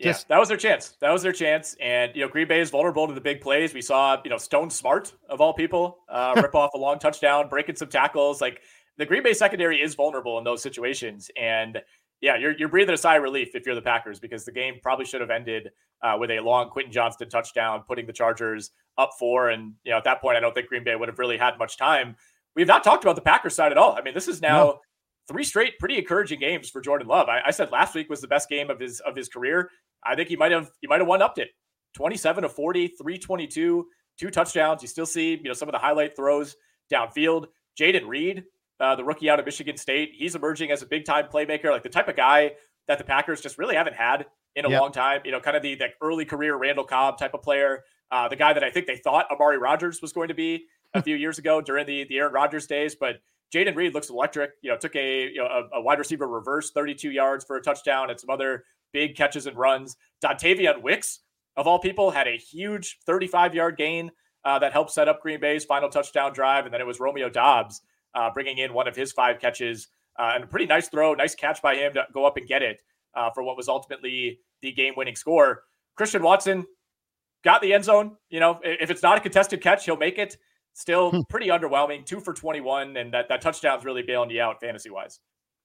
Just, yeah, that was their chance. That was their chance. And you know, Green Bay is vulnerable to the big plays. We saw, you know, Stone Smartt, of all people uh, rip off a long touchdown, breaking some tackles. Like the Green Bay secondary is vulnerable in those situations. And yeah, you're you're breathing a sigh of relief if you're the Packers because the game probably should have ended uh, with a long Quentin Johnston touchdown, putting the Chargers up four. And you know, at that point, I don't think Green Bay would have really had much time. We've not talked about the Packers side at all. I mean, this is now. No three straight pretty encouraging games for Jordan Love. I, I, said last week was the best game of his of his career. I think he might have he might have one upped it. 27 to 40, 322, two touchdowns. You still see, you know, some of the highlight throws downfield. Jayden Reed, uh, the rookie out of Michigan State, he's emerging as a big time playmaker, like the type of guy that the Packers just really haven't had in a yep. long time. You know, kind of the, the early career Randall Cobb type of player. Uh, the guy that I think they thought Amari Rodgers was going to be a few years ago during the, the Aaron Rodgers days, but Jayden Reed looks electric. You know, took a you know a, a, wide receiver reverse 32 yards for a touchdown and some other big catches and runs. Dontayvion Wicks, of all people, had a huge 35 yard gain uh, that helped set up Green Bay's final touchdown drive. And then it was Romeo Doubs uh, bringing in one of his five catches uh, and a pretty nice throw, nice catch by him to go up and get it uh, for what was ultimately the game-winning score. Christian Watson got the end zone. You know, if it's not a contested catch, he'll make it. Still hmm. pretty underwhelming. Two for 21, and that, that touchdown's really bailing you out fantasy wise.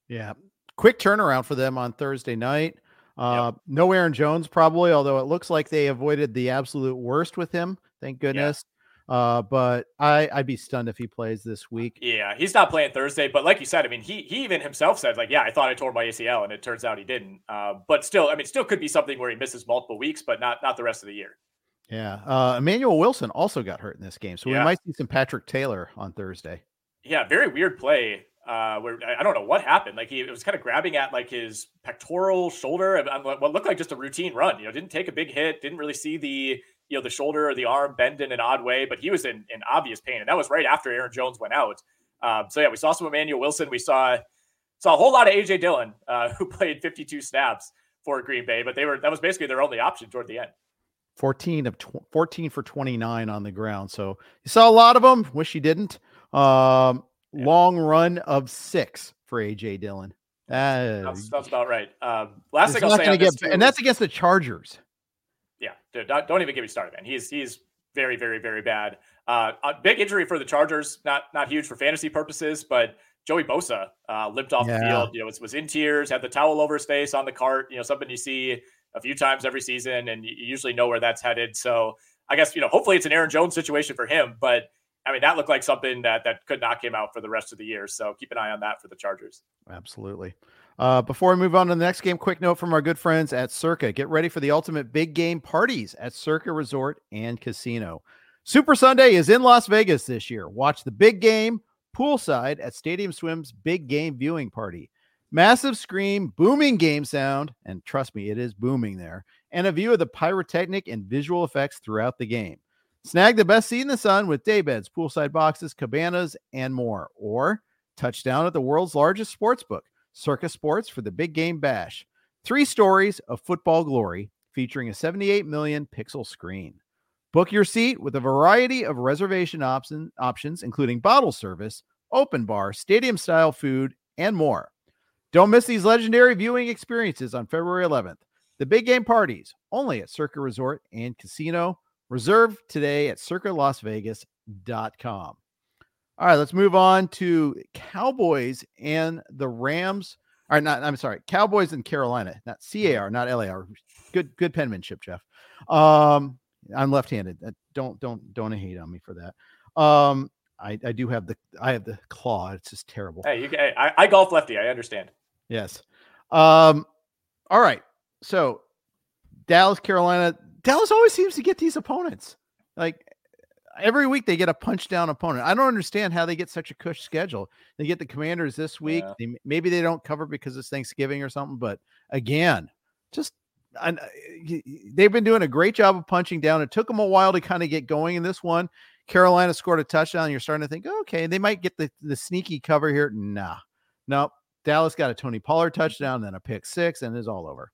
Yeah. Quick turnaround for them on Thursday night. Uh, yep. No Aaron Jones, probably, although it looks like they avoided the absolute worst with him. Thank goodness. Yeah. Uh, but I, I'd be stunned if he plays this week. Yeah, he's not playing Thursday. But like you said, I mean, he he even himself said, like, yeah, I thought I tore my ACL, and it turns out he didn't. Uh, but still, I mean, still could be something where he misses multiple weeks, but not not the rest of the year. Yeah. Uh, Emmanuel Wilson also got hurt in this game, so yeah. we might see some Patrick Taylor on Thursday. Yeah, very weird play uh, where I don't know what happened. Like he it was kind of grabbing at like his pectoral shoulder, what looked like just a routine run. You know, didn't take a big hit, didn't really see the you know the shoulder or the arm bend in an odd way, but he was in, in obvious pain, and that was right after Aaron Jones went out. Um, so yeah, we saw some Emmanuel Wilson. We saw saw a whole lot of AJ Dillon, uh, who played 52 snaps for Green Bay, but they were that was basically their only option toward the end. 14 of tw- 14 for 29 on the ground. So you saw a lot of them. Wish you didn't. Um, yeah. long run of six for AJ Dillon. Uh, that's, that's, about right. Um, last thing I'll say, get, and that's against the Chargers. Yeah, dude, don't, don't, even get me started, man. He's he's very, very, very bad. Uh, a big injury for the Chargers. Not not huge for fantasy purposes, but Joey Bosa uh, limped off yeah. the field. You know, was, was in tears, had the towel over his face on the cart. You know, something you see a few times every season, and you usually know where that's headed. So I guess you know, hopefully it's an Aaron Jones situation for him, but I mean, that looked like something that that could knock him out for the rest of the year. So keep an eye on that for the Chargers. Absolutely. Uh, before we move on to the next game, quick note from our good friends at Circa. Get ready for the ultimate big game parties at Circa Resort and Casino. Super Sunday is in Las Vegas this year. Watch the big game poolside at Stadium Swim's big game viewing party. Massive screen, booming game sound, and trust me, it is booming there, and a view of the pyrotechnic and visual effects throughout the game. Snag the best seat in the sun with daybeds, poolside boxes, cabanas, and more. Or touchdown at the world's largest sports book, Circa Sports, for the Big Game Bash. Three stories of football glory featuring a 78 million pixel screen. Book your seat with a variety of reservation option, options, including bottle service, open bar, stadium style food, and more. Don't miss these legendary viewing experiences on February 11th. The big game parties only at Circa Resort and Casino. Reserve today at circalasvegas.com. All right, let's move on to Cowboys and the Rams. All right, not I'm sorry, Cowboys and Carolina, not CAR, not LAR. Good, good penmanship, Jeff. Um, I'm left-handed. Uh, don't don't don't hate on me for that. Um, I, I do have the I have the claw. It's just terrible. Hey, you hey, I, I golf lefty. I understand. Yes. Um. All right. So Dallas, Carolina. Dallas always seems to get these opponents. Like every week they get a punch down opponent. I don't understand how they get such a cush schedule. They get the Commanders this week. Yeah. They, maybe they don't cover because it's Thanksgiving or something. But again, just I, they've been doing a great job of punching down. It took them a while to kind of get going in this one. Carolina scored a touchdown. You're starting to think, okay, they might get the, the sneaky cover here. Nah, nope. Dallas got a Tony Pollard touchdown, then a pick six, and it's all over.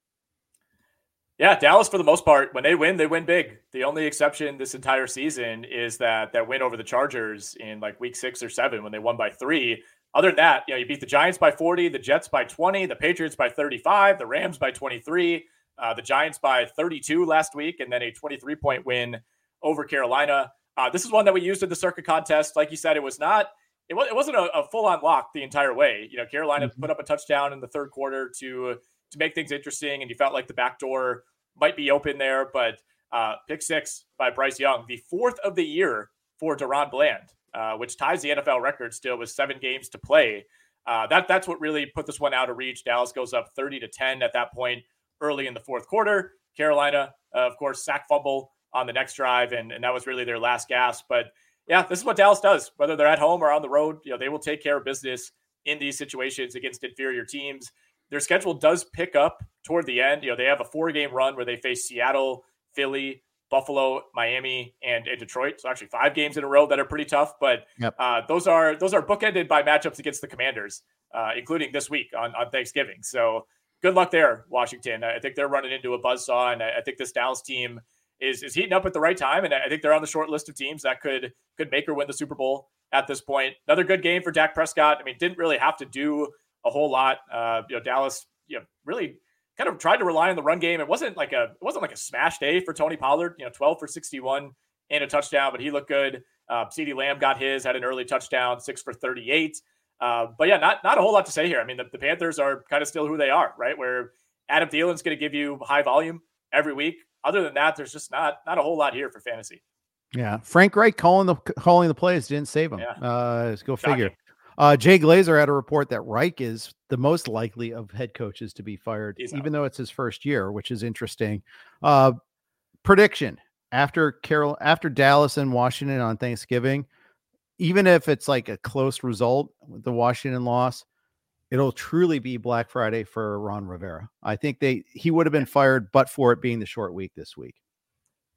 Yeah, Dallas for the most part, when they win, they win big. The only exception this entire season is that that win over the Chargers in like week six or seven when they won by three. Other than that, you know, you beat the Giants by 40, the Jets by 20, the Patriots by 35, the Rams by 23, uh, the Giants by 32 last week, and then a 23 point win over Carolina. Uh, this is one that we used in the Circa contest. Like you said, it was not, it, was, it wasn't a, a full on lock the entire way. You know, Carolina mm-hmm. put up a touchdown in the third quarter to to make things interesting, and you felt like the back door might be open there, but uh, pick six by Bryce Young, the fourth of the year for DaRon Bland, uh, which ties the NFL record still with seven games to play. Uh, that that's what really put this one out of reach. Dallas goes up 30 to 10 at that point early in the fourth quarter. Carolina, uh, of course, sack fumble on the next drive, and, and that was really their last gasp. But yeah, this is what Dallas does. Whether they're at home or on the road, you know, they will take care of business in these situations against inferior teams. Their schedule does pick up toward the end. You know, they have a four game run where they face Seattle, Philly, Buffalo, Miami, and, and, Detroit. So actually five games in a row that are pretty tough. But yep. uh, those are those are bookended by matchups against the Commanders, uh, including this week on, on Thanksgiving. So good luck there, Washington. I think they're running into a buzzsaw, and I think this Dallas team is is heating up at the right time. And I think they're on the short list of teams that could could make or win the Super Bowl at this point. Another good game for Dak Prescott. I mean, didn't really have to do a whole lot. Uh, you know, Dallas, you know, really kind of tried to rely on the run game. It wasn't like a it wasn't like a smash day for Tony Pollard. You know, 12 for 61 and a touchdown, but he looked good. Uh, CeeDee Lamb got his, had an early touchdown, six for 38. Uh, but yeah, not not a whole lot to say here. I mean, the, the Panthers are kind of still who they are, right? Where Adam Thielen's going to give you high volume every week. Other than that, there's just not not a whole lot here for fantasy. Yeah, Frank Reich calling the calling the plays didn't save him. Yeah. Uh, let's go Shocking. figure. Uh, Jay Glazer had a report that Reich is the most likely of head coaches to be fired, He's even out. though it's his first year, which is interesting. Uh, prediction after Carol after Dallas and Washington on Thanksgiving, even if it's like a close result with the Washington loss, it'll truly be Black Friday for Ron Rivera. I think they he would have been fired, but for it being the short week this week.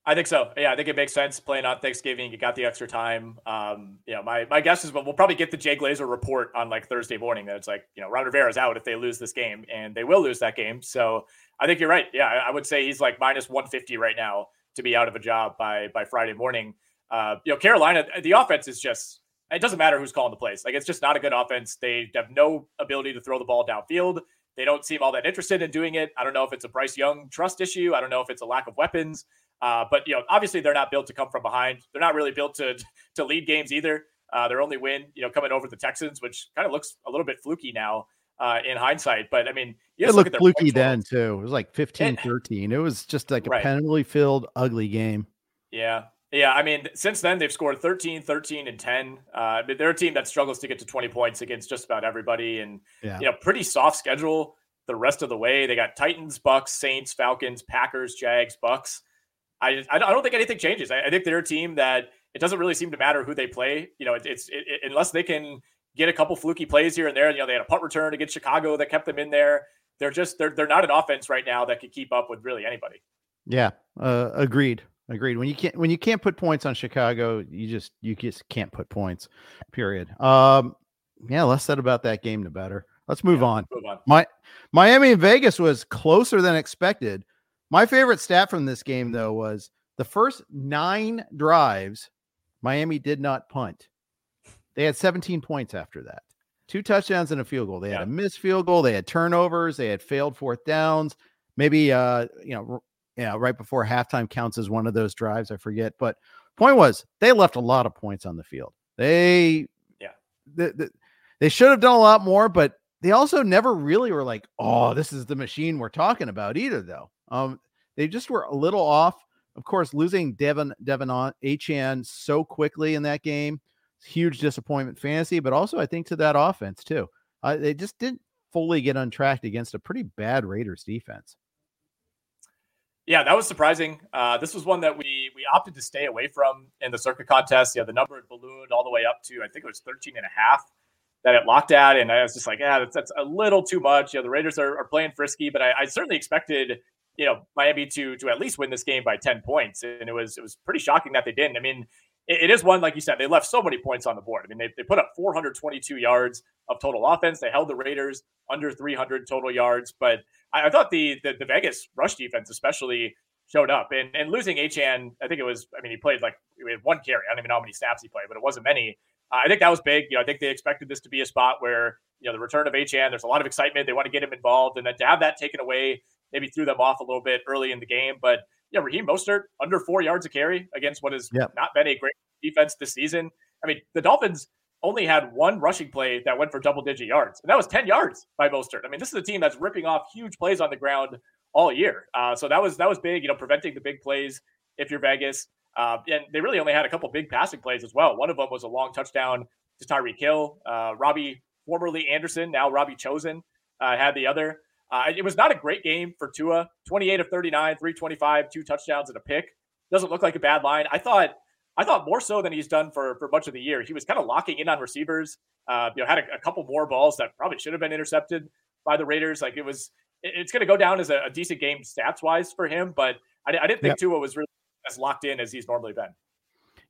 I think so. Yeah, I think it makes sense playing on Thanksgiving. You got the extra time. Um, you know, my my guess is, but we'll probably get the Jay Glazer report on like Thursday morning that it's like, you know, Ron Rivera's out if they lose this game, and they will lose that game. So I think you're right. Yeah, I, I would say he's like minus 150 right now to be out of a job by by Friday morning. Uh, you know, Carolina, the offense is just it doesn't matter who's calling the plays. Like it's just not a good offense. They have no ability to throw the ball downfield. They don't seem all that interested in doing it. I don't know if it's a Bryce Young trust issue. I don't know if it's a lack of weapons. Uh, but you know, obviously they're not built to come from behind. They're not really built to to lead games either. Uh, their only win, you know, coming over the Texans, which kind of looks a little bit fluky now uh, in hindsight. But I mean, it looked fluky then too. It was like 15 13. It was just like a right. penalty filled, ugly game. Yeah. Yeah. I mean, since then, they've scored 13, 13, and 10. Uh, they're a team that struggles to get to 20 points against just about everybody. And, yeah. you know, pretty soft schedule the rest of the way. They got Titans, Bucks, Saints, Falcons, Packers, Jags, Bucks. I, I don't think anything changes. I, I think they're a team that it doesn't really seem to matter who they play. You know, it, it's it, it, unless they can get a couple fluky plays here and there. You know, they had a punt return against Chicago that kept them in there. They're just they're they're not an offense right now that could keep up with really anybody. Yeah, uh, agreed. Agreed. When you can't when you can't put points on Chicago, you just you just can't put points. Period. Um, yeah, less said about that game, the better. Let's move, yeah, on. move on. My Miami and Vegas was closer than expected. My favorite stat from this game though was the first nine drives, Miami did not punt. They had 17 points after that. Two touchdowns and a field goal. They yeah. had a missed field goal. They had turnovers. They had failed fourth downs. Maybe uh, you know, yeah, right before halftime counts as one of those drives. I forget. But point was they left a lot of points on the field. They yeah. The, the, they should have done a lot more, but they also never really were like, oh, this is the machine we're talking about either, though. Um, they just were a little off. Of course, losing Devon Devon on Achane so quickly in that game huge disappointment fantasy, but also I think to that offense too. Uh, they just didn't fully get untracked against a pretty bad Raiders defense. Yeah, that was surprising. Uh, this was one that we we opted to stay away from in the Circa contest. Yeah, the number had ballooned all the way up to I think it was 13 and a half that it locked at. And I was just like, yeah, that's, that's a little too much. You know, the Raiders are, are playing frisky, but I, I certainly expected, you know, Miami to to at least win this game by 10 points. And it was it was pretty shocking that they didn't. I mean, it is one, like you said, they left so many points on the board. I mean, they, they put up 422 yards of total offense. They held the Raiders under 300 total yards. But I, I thought the, the, the Vegas rush defense, especially, showed up. And and losing Achane, I think it was. I mean, he played like we had one carry. I don't even know how many snaps he played, but it wasn't many. Uh, I think that was big. You know, I think they expected this to be a spot where you know the return of Achane. There's a lot of excitement. They want to get him involved, and then to have that taken away maybe threw them off a little bit early in the game. But yeah, Raheem Mostert under four yards of carry against what has not been a great defense this season. I mean, the Dolphins only had one rushing play that went for double digit yards, and that was 10 yards by Mostert. I mean, this is a team that's ripping off huge plays on the ground all year. Uh, so that was that was big, you know, preventing the big plays if you're Vegas. Uh, and they really only had a couple big passing plays as well. One of them was a long touchdown to Tyreek Hill. Uh, Robbie, formerly Anderson, now Robbie Chosen, uh, had the other. Uh, it was not a great game for Tua. 28 of 39, 325, two touchdowns and a pick. Doesn't look like a bad line. I thought I thought more so than he's done for for much of the year. He was kind of locking in on receivers. Uh, you know, had a, a, couple more balls that probably should have been intercepted by the Raiders. Like it was, it, it's going to go down as a, a, decent game stats wise for him. But I, I didn't think. Tua was really as locked in as he's normally been.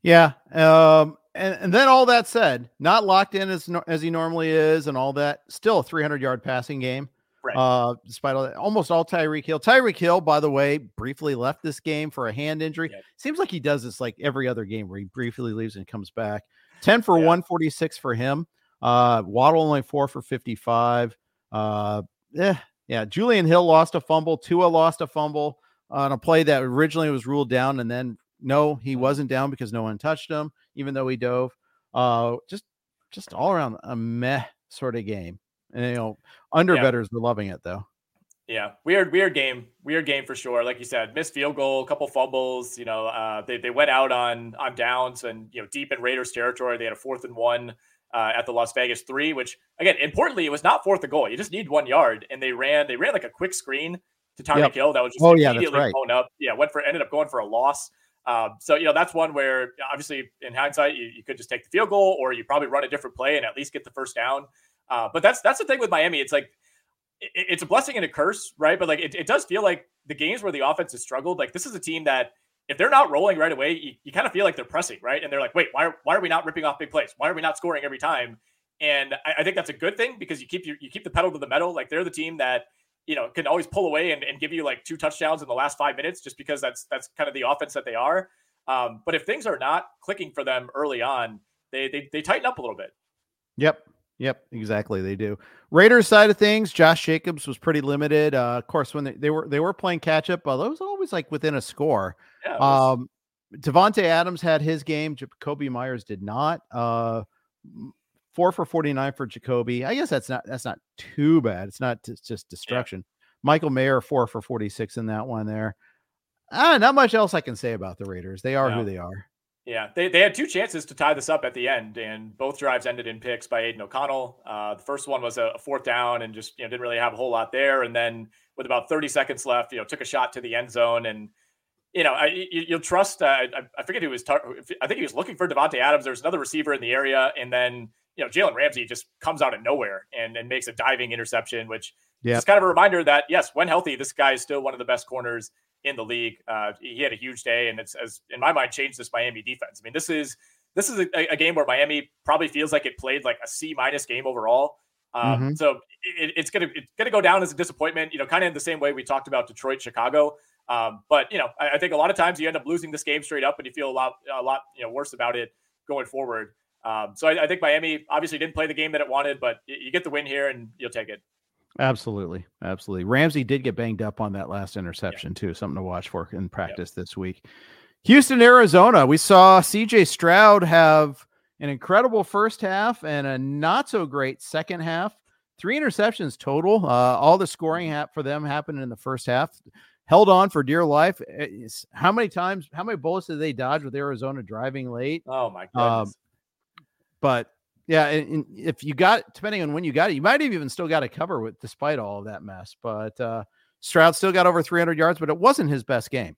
Yeah. Um, and, and then all that said, not locked in as as he normally is, and all that. Still a 300 yard passing game. Right. Uh, despite all that, almost all Tyreek Hill. Tyreek Hill, by the way, briefly left this game for a hand injury. Seems like he does this like every other game where he briefly leaves and comes back. 10 for yeah. 146 for him. Uh, Waddle only four for 55. Uh, yeah, yeah. Julian Hill lost a fumble. Tua lost a fumble on a play that originally was ruled down, and then no, he wasn't down because no one touched him, even though he dove. Uh, just just all around a meh sort of game. And you know, under yeah. bettors were loving it though. Yeah, weird, weird game, weird game for sure. Like you said, missed field goal, couple fumbles. You know, uh, they they went out on on downs and you know deep in Raiders territory. They had a fourth and one uh, at the Las Vegas three, which again, importantly, it was not fourth and goal. You just need one yard, and they ran they ran like a quick screen to Tyreek yep. Hill that was just oh, immediately yeah, right. blown up. Yeah, went for ended up going for a loss. Um, so you know that's one where obviously in hindsight you, you, could just take the field goal or you probably run a different play and at least get the first down. Uh, but that's that's the thing with Miami. It's like it, it's a blessing and a curse, right? But like it, it does feel like the games where the offense has struggled. Like this is a team that if they're not rolling right away, you, you kind of feel like they're pressing, right? And they're like, wait, why are, why are we not ripping off big plays? Why are we not scoring every time? And I, I think that's a good thing because you keep your, you keep the pedal to the metal. Like they're the team that you know, can always pull away and, and give you like two touchdowns in the last five minutes just because that's that's kind of the offense that they are. Um, but if things are not clicking for them early on, they, they they tighten up a little bit. Yep. Yep, exactly. They do. Raiders side of things, Josh Jacobs was pretty limited. Uh, of course, when they, they were they were playing catch up, but it was always like within a score. Yeah. Um, Davante Adams had his game. Jakobi Meyers did not. Uh, four for 49 for Jakobi. I guess that's not that's not too bad. It's not just destruction. Yeah. Michael Mayer, four for 46 in that one there. Ah, not much else I can say about the Raiders. They are no. who they are. Yeah, they, they had two chances to tie this up at the end, and both drives ended in picks by Aidan O'Connell. Uh, the first one was a fourth down and just you know didn't really have a whole lot there, and then with about 30 seconds left, you know took a shot to the end zone, and you know I, you, will trust. Uh, I, I forget who was. Tar- I think he was looking for Davante Adams. There's another receiver in the area, and then you know, Jalen Ramsey just comes out of nowhere and, and makes a diving interception, which yep. is kind of a reminder that yes, when healthy, this guy is still one of the best corners in the league. Uh, he had a huge day, and it's as in my mind changed this Miami defense. I mean, this is this is a, a game where Miami probably feels like it played like a C minus game overall. Um, mm-hmm. So it, it's gonna it's gonna go down as a disappointment. You know, kind of in the same way we talked about Detroit, Chicago. Um, but you know, I, I, think a lot of times you end up losing this game straight up, and you feel a lot a lot you know worse about it going forward. Um, so I, I, think Miami obviously didn't play the game that it wanted, but you get the win here and you'll take it. Absolutely, absolutely. Ramsey did get banged up on that last interception yeah. too. Something to watch for in practice yeah. this week. Houston, Arizona. We saw C.J. Stroud have an incredible first half and a not so great second half. Three interceptions total. Uh, all the scoring for them happened in the first half. Held on for dear life. It's, how many times? How many bullets did they dodge with Arizona driving late? Oh my um, goodness! Um, but yeah, and, if you got depending on when you got it, you might have even still got a cover with despite all of that mess. But uh, Stroud still got over 300 yards, but it wasn't his best game.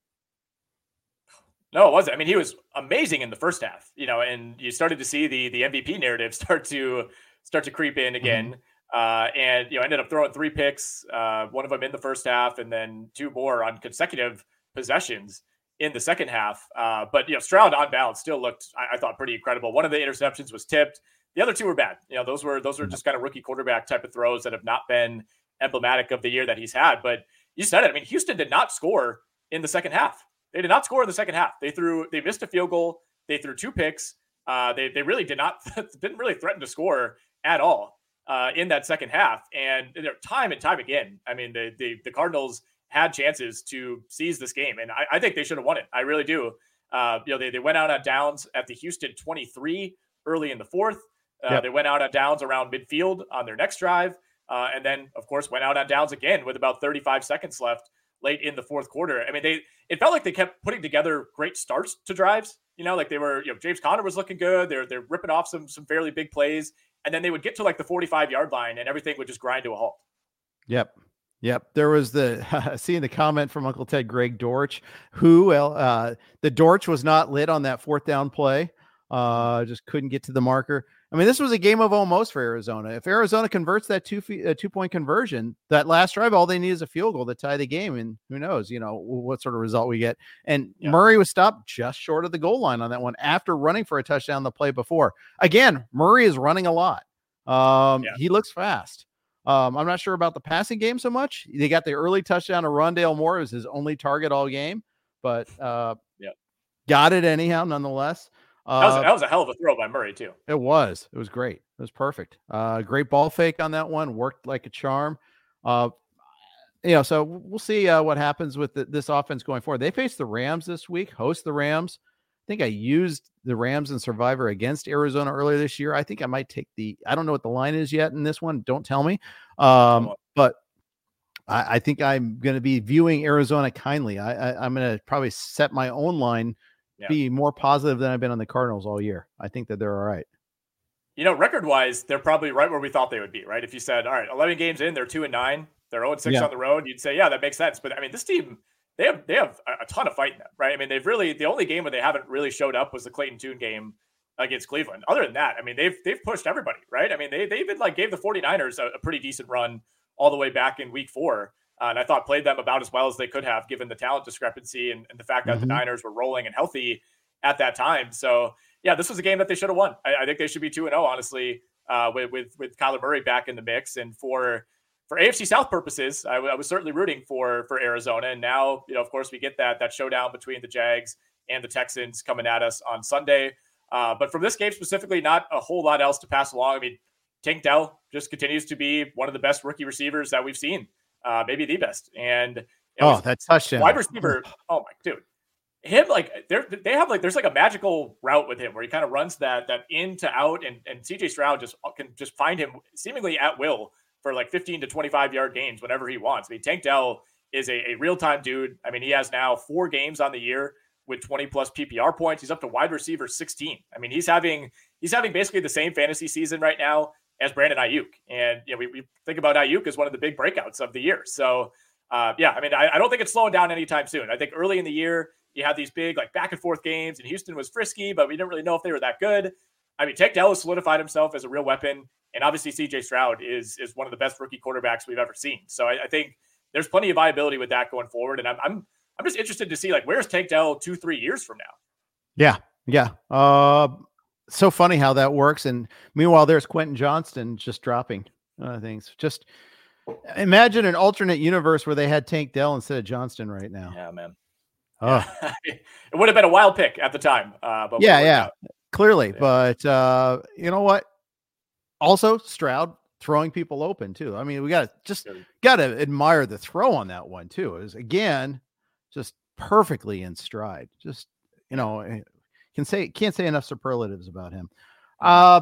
No, it wasn't. I mean, he was amazing in the first half, you know, and you started to see the the MVP narrative start to start to creep in again. Mm-hmm. Uh, and you know, ended up throwing three picks, uh, one of them in the first half, and then two more on consecutive possessions in the second half. Uh, but you know, Stroud on balance still looked, I, I, thought, pretty incredible. One of the interceptions was tipped. The other two were bad. You know, those were those were just kind of rookie quarterback type of throws that have not been emblematic of the year that he's had. But you said it. I mean, Houston did not score in the second half. They did not score in the second half. They threw, they missed a field goal. They threw two picks. Uh, they they really did not didn't really threaten to score at all uh, in that second half. And time and time again, I mean, the the, the Cardinals had chances to seize this game, and I, I think they should have won it. I really do. Uh, you know, they, they went out on downs at the Houston 23 early in the fourth. Uh, yep. They went out on downs around midfield on their next drive, uh, and then of course went out on downs again with about 35 seconds left late in the fourth quarter. I mean, they it felt like they kept putting together great starts to drives. You know, like they were, you know, James Conner was looking good. They're they're ripping off some some fairly big plays, and then they would get to like the 45 yard line, and everything would just grind to a halt. Yep. Yep, there was the seeing the comment from Uncle Ted Greg Dortch, who uh, the Dortch was not lit on that fourth down play, uh, just couldn't get to the marker. I mean, this was a game of almost for Arizona. If Arizona converts that two uh, two point conversion, that last drive, all they need is a field goal to tie the game, and who knows, you know, what sort of result we get. And yeah. Murray was stopped just short of the goal line on that one after running for a touchdown the play before. Again, Murray is running a lot. Um, yeah. He looks fast. Um, I'm not sure about the passing game so much. They got the early touchdown to Rondale Moore was his only target all game, but uh, yeah, got it anyhow, nonetheless. Uh, that, was, that was a hell of a throw by Murray too. It was. It was great. It was perfect. Uh, great ball fake on that one. Worked like a charm. Uh, you know, so we'll see uh, what happens with the, this offense going forward. They face the Rams this week. Host the Rams. I think I used the Rams and Survivor against Arizona earlier this year. I think I might take the. I don't know what the line is yet in this one. Don't tell me. Um, but I, I, think I'm going to be viewing Arizona kindly. I, I, am going to probably set my own line, yeah. be more positive than I've been on the Cardinals all year. I think that they're all right. You know, record wise, they're probably right where we thought they would be. Right? If you said, all right, 11 games in, they're two and nine, they're 0 6 yeah. on the road, you'd say, yeah, that makes sense. But I mean, this team they have they have a ton of fight in them, right? I mean, they've really the only game where they haven't really showed up was the Clayton Tune game against Cleveland. Other than that, I mean, they've they've pushed everybody, right? I mean, they they even like gave the 49ers a, a pretty decent run all the way back in week four. Uh, and I thought played them about as well as they could have given the talent discrepancy and, and the fact that mm-hmm. the Niners were rolling and healthy at that time. So yeah, this was a game that they should have won. I, I think they should be two and zero, oh, honestly, uh, with with with Kyler Murray back in the mix. And for for AFC South purposes, I, w- I was certainly rooting for for Arizona. And now, you know, of course, we get that that showdown between the Jags and the Texans coming at us on Sunday. Uh, but from this game specifically, not a whole lot else to pass along. I mean, Tank Dell just continues to be one of the best rookie receivers that we've seen, uh, maybe the best. And oh, that touchdown, wide receiver. Oh my dude, him like they they have like there's like a magical route with him where he kind of runs that that in to out, and and CJ Stroud just can just find him seemingly at will for like 15 to 25 yard gains whenever he wants. I mean, Tank Dell is a, a real time dude. I mean, he has now four games on the year with 20 plus PPR points. He's up to wide receiver 16. I mean, he's having he's having basically the same fantasy season right now as Brandon Aiyuk. And you know, we, we think about Aiyuk as one of the big breakouts of the year. So uh, yeah, I mean, I, I, don't think it's slowing down anytime soon. I think early in the year you had these big like back and forth games, and Houston was frisky, but we didn't really know if they were that good. I mean, Tank Dell has solidified himself as a real weapon. And obviously, CJ Stroud is is one of the best rookie quarterbacks we've ever seen. So I, I think there's plenty of viability with that going forward. And I'm I'm I'm just interested to see like where's Tank Dell two three years from now. Yeah, yeah. Uh, so funny how that works. And meanwhile, there's Quentin Johnston just dropping uh, things. Just imagine an alternate universe where they had Tank Dell instead of Johnston right now. Yeah, man. Oh. it would have been a wild pick at the time. Uh, but yeah, yeah, clearly. Yeah. But uh, you know what? also Stroud throwing people open too. I mean, we got to just got to admire the throw on that one too. It was again just perfectly in stride. Just you know, eh, can say can't say enough superlatives about him. Uh,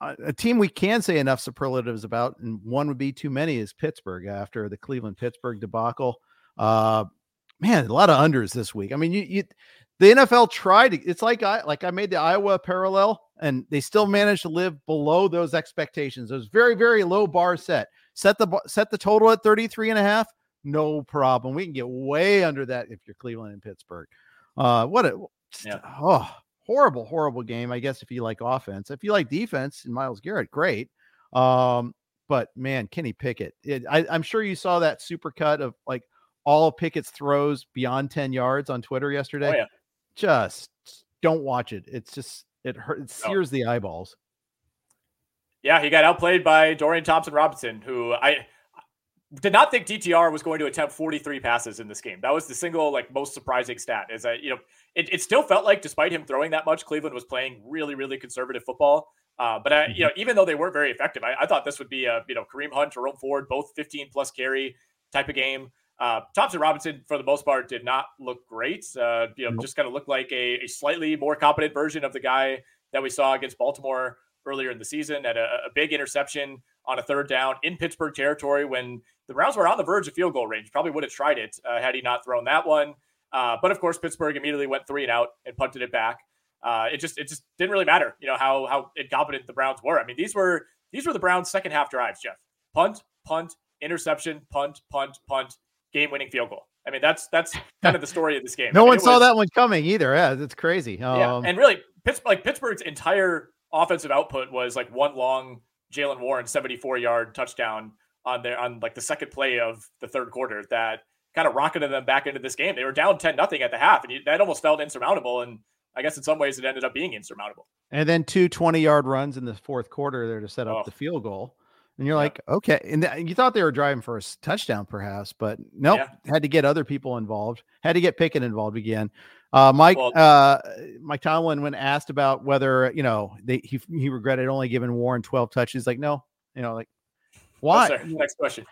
a team we can say enough superlatives about, and one would be too many, is Pittsburgh after the Cleveland Pittsburgh debacle. Uh, man, a lot of unders this week. I mean, you, you the NFL tried. It's like I like I made the Iowa parallel and they still managed to live below those expectations. Was very, very low bar set. Set the set the total at 33 and a half. No problem. We can get way under that if you're Cleveland and Pittsburgh. Uh, what a yeah. oh horrible, horrible game. I guess if you like offense, if you like defense and Myles Garrett, great. Um, but man, Kenny Pickett, it, I, I'm sure you saw that super cut of like all Pickett's throws beyond 10 yards on Twitter yesterday. Oh, yeah. Just don't watch it. It's just it hurt. It oh. sears oh. the eyeballs. Yeah, he got outplayed by Dorian Thompson Robinson, who I did not think DTR was going to attempt 43 passes in this game. That was the single like most surprising stat. Is that you know it, it still felt like despite him throwing that much, Cleveland was playing really really conservative football. Uh, but I, you know, mm-hmm. even though they weren't very effective, I, I, thought this would be a you know Kareem Hunt, Jerome Ford, both 15 plus carry type of game. Uh, Thompson Robinson, for the most part, did not look great. Uh, you know, just kind of looked like a, a, slightly more competent version of the guy that we saw against Baltimore earlier in the season. At a, a big interception on a third down in Pittsburgh territory when the Browns were on the verge of field goal range. Probably would have tried it uh, had he not thrown that one. Uh, but of course, Pittsburgh immediately went three and out and punted it back. Uh, it just it just didn't really matter, you know how how incompetent the Browns were. I mean, these were these were the Browns' second half drives. Jeff, punt, punt, interception, punt, punt, punt game winning field goal. I mean, that's that's kind of the story of this game. no one saw was, that one coming either. Yeah, it's crazy. Um, yeah, and really, Pittsburgh, like Pittsburgh's entire offensive output was like one long Jaylen Warren 74 yard touchdown on their on like the second play of the third quarter that kind of rocketed them back into this game. They were down 10 nothing at the half, and you, that almost felt insurmountable. And I guess in some ways it ended up being insurmountable. And then two 20 yard runs in the fourth quarter there to set up oh. the field goal. And you're yeah. like, okay. And th- you thought they were driving for a touchdown, perhaps, but nope. Yeah. Had to get other people involved. Had to get Pickett involved again. Uh, Mike, well, uh, Mike Tomlin, when asked about whether you know they, he he regretted only giving Warren 12 touches, like no, you know, like why? No, Next question.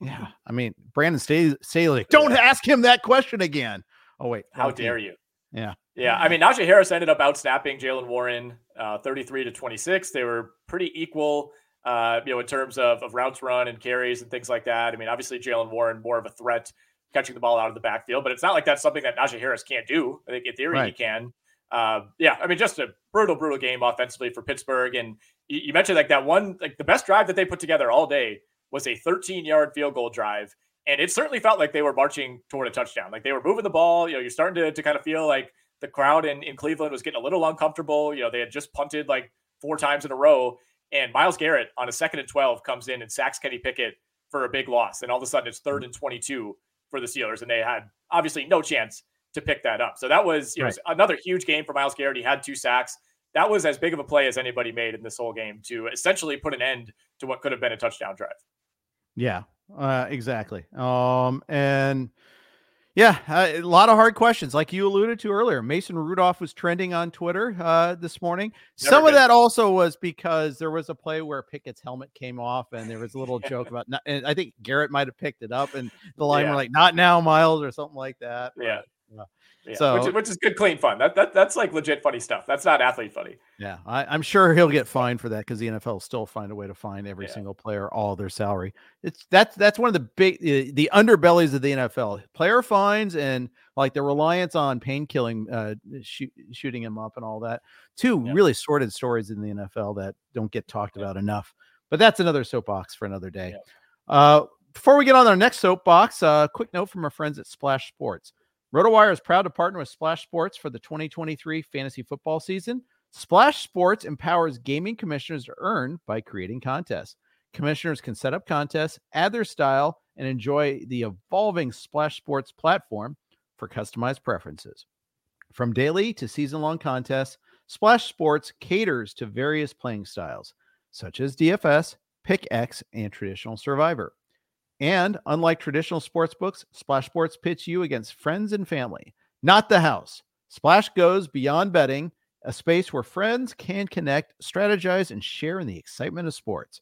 Yeah, I mean Brandon Staley, don't ask him that question again. Oh wait, how dare you? Yeah, yeah. I mean, Najee Harris ended up outsnapping Jaylen Warren, uh, 33 to 26. They were pretty equal uh, you know, in terms of, of routes run and carries and things like that. I mean, obviously Jaylen Warren more of a threat catching the ball out of the backfield, but it's not like that's something that Najee Harris can't do. I think in theory right. he can. Uh, yeah, I mean, just a brutal, brutal game offensively for Pittsburgh. And you, you, mentioned like that one, like the best drive that they put together all day was a 13 yard field goal drive. And it certainly felt like they were marching toward a touchdown. Like they were moving the ball. You know, you're starting to, to kind of feel like the crowd in, in Cleveland was getting a little uncomfortable. You know, they had just punted like four times in a row. And Myles Garrett on a second and 12 comes in and sacks Kenny Pickett for a big loss. And all of a sudden it's third and 22 for the Steelers. And they had obviously no chance to pick that up. So that was, you know, right. another huge game for Myles Garrett. He had two sacks. That was as big of a play as anybody made in this whole game to essentially put an end to what could have been a touchdown drive. Yeah, uh, exactly. Um, and yeah, uh, a lot of hard questions, like you alluded to earlier. Mason Rudolph was trending on Twitter uh, this morning. Never Some good. of that also was because there was a play where Pickett's helmet came off, and there was a little joke about. Not, and I think Garrett might have picked it up, and the line yeah. were like, "Not now, Myles," or something like that. Yeah. But, yeah, so which is, which is, good, clean fun. That, that that's like legit funny stuff. That's not athlete funny. Yeah, I, am sure he'll get fined for that because the NFL still find a way to fine every yeah. single player all their salary. It's that's that's one of the big the underbellies of the NFL. Player fines and like the reliance on pain killing, uh, shoot, shooting him up and all that. Two yeah. really sordid stories in the NFL that don't get talked about enough. But that's another soapbox for another day. Uh, before we get on our next soapbox, a uh, quick note from our friends at Splash Sports. RotoWire is proud to partner with Splash Sports for the 2023 fantasy football season. Splash Sports empowers gaming commissioners to earn by creating contests. Commissioners can set up contests, add their style, and enjoy the evolving Splash Sports platform for customized preferences. From daily to season long contests, Splash Sports caters to various playing styles, such as DFS, Pick X, and traditional Survivor. And unlike traditional sports books, Splash Sports pits you against friends and family, not the house. Splash goes beyond betting, a space where friends can connect, strategize, and share in the excitement of sports.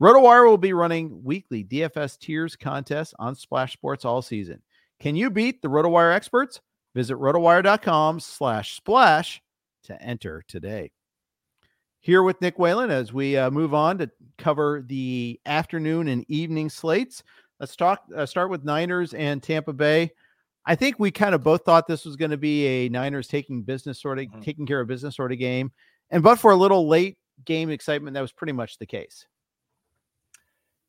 RotoWire will be running weekly DFS tiers contests on Splash Sports all season. Can you beat the RotoWire experts? Visit rotowire.com slash splash to enter today. Here with Nick Whalen as we uh, move on to cover the afternoon and evening slates. Let's talk. Uh, start with Niners and Tampa Bay. I think we kind of both thought this was going to be a Niners taking business sort of mm-hmm. taking care of business sort of game, and but for a little late game excitement, that was pretty much the case.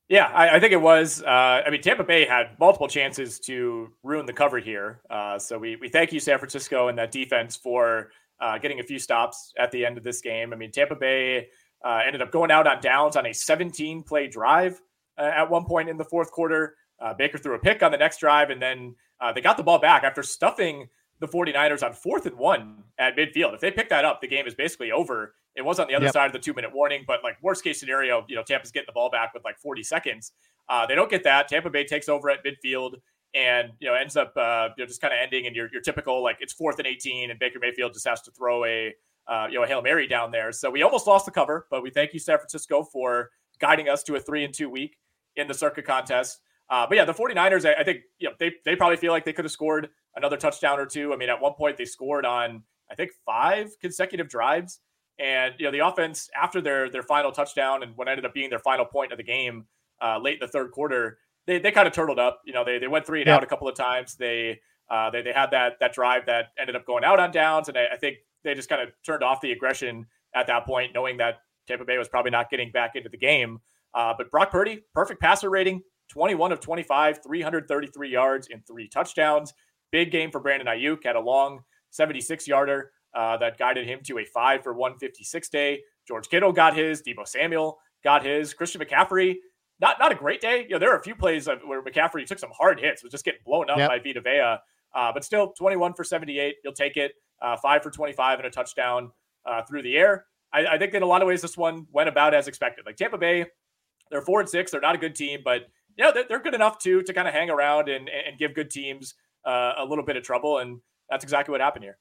Yeah, I, I think it was. Uh, I mean, Tampa Bay had multiple chances to ruin the cover here. Uh, so we we thank you, San Francisco, and that defense for uh, getting a few stops at the end of this game. I mean, Tampa Bay uh, ended up going out on downs on a 17 play drive uh, at one point in the fourth quarter. Uh, Baker threw a pick on the next drive, and then uh, they got the ball back after stuffing the 49ers on fourth and one at midfield. If they pick that up, the game is basically over. It was on the other yep. side of the two minute warning, but like worst case scenario, you know, Tampa's getting the ball back with like 40 seconds. Uh, they don't get that. Tampa Bay takes over at midfield and you know ends up uh, you know just kind of ending in your your typical like it's fourth and 18 and Baker Mayfield just has to throw a uh, you know a hail mary down there. So we almost lost the cover, but we thank you San Francisco for guiding us to a three and two week in the Circa contest. Uh, but yeah, the 49ers, I, I, think you know they they probably feel like they could have scored another touchdown or two. I mean, at one point they scored on I think five consecutive drives, and you know the offense after their their final touchdown and what ended up being their final point of the game uh, late in the third quarter they, they kind of turtled up. You know, they, they went three and yeah. out a couple of times. They, uh, they they had that that drive that ended up going out on downs, and I, I think they just kind of turned off the aggression at that point, knowing that Tampa Bay was probably not getting back into the game. Uh, but Brock Purdy, perfect passer rating, 21 of 25, 333 yards and three touchdowns. Big game for Brandon Aiyuk. Had a long 76 yarder uh, that guided him to a five for 156 day. George Kittle got his. Deebo Samuel got his. Christian McCaffrey not not a great day. You know, there are a few plays where McCaffrey took some hard hits, was just getting blown up yep. by Vita Vea. Uh, but still, 21 for 78. You'll take it. Uh, five for 25 and a touchdown uh, through the air. I, I, think in a lot of ways, this one went about as expected. Like Tampa Bay, they're four and six. They're not a good team, but yeah, they're, they're good enough to to kind of hang around and and give good teams uh, a little bit of trouble. And that's exactly what happened here.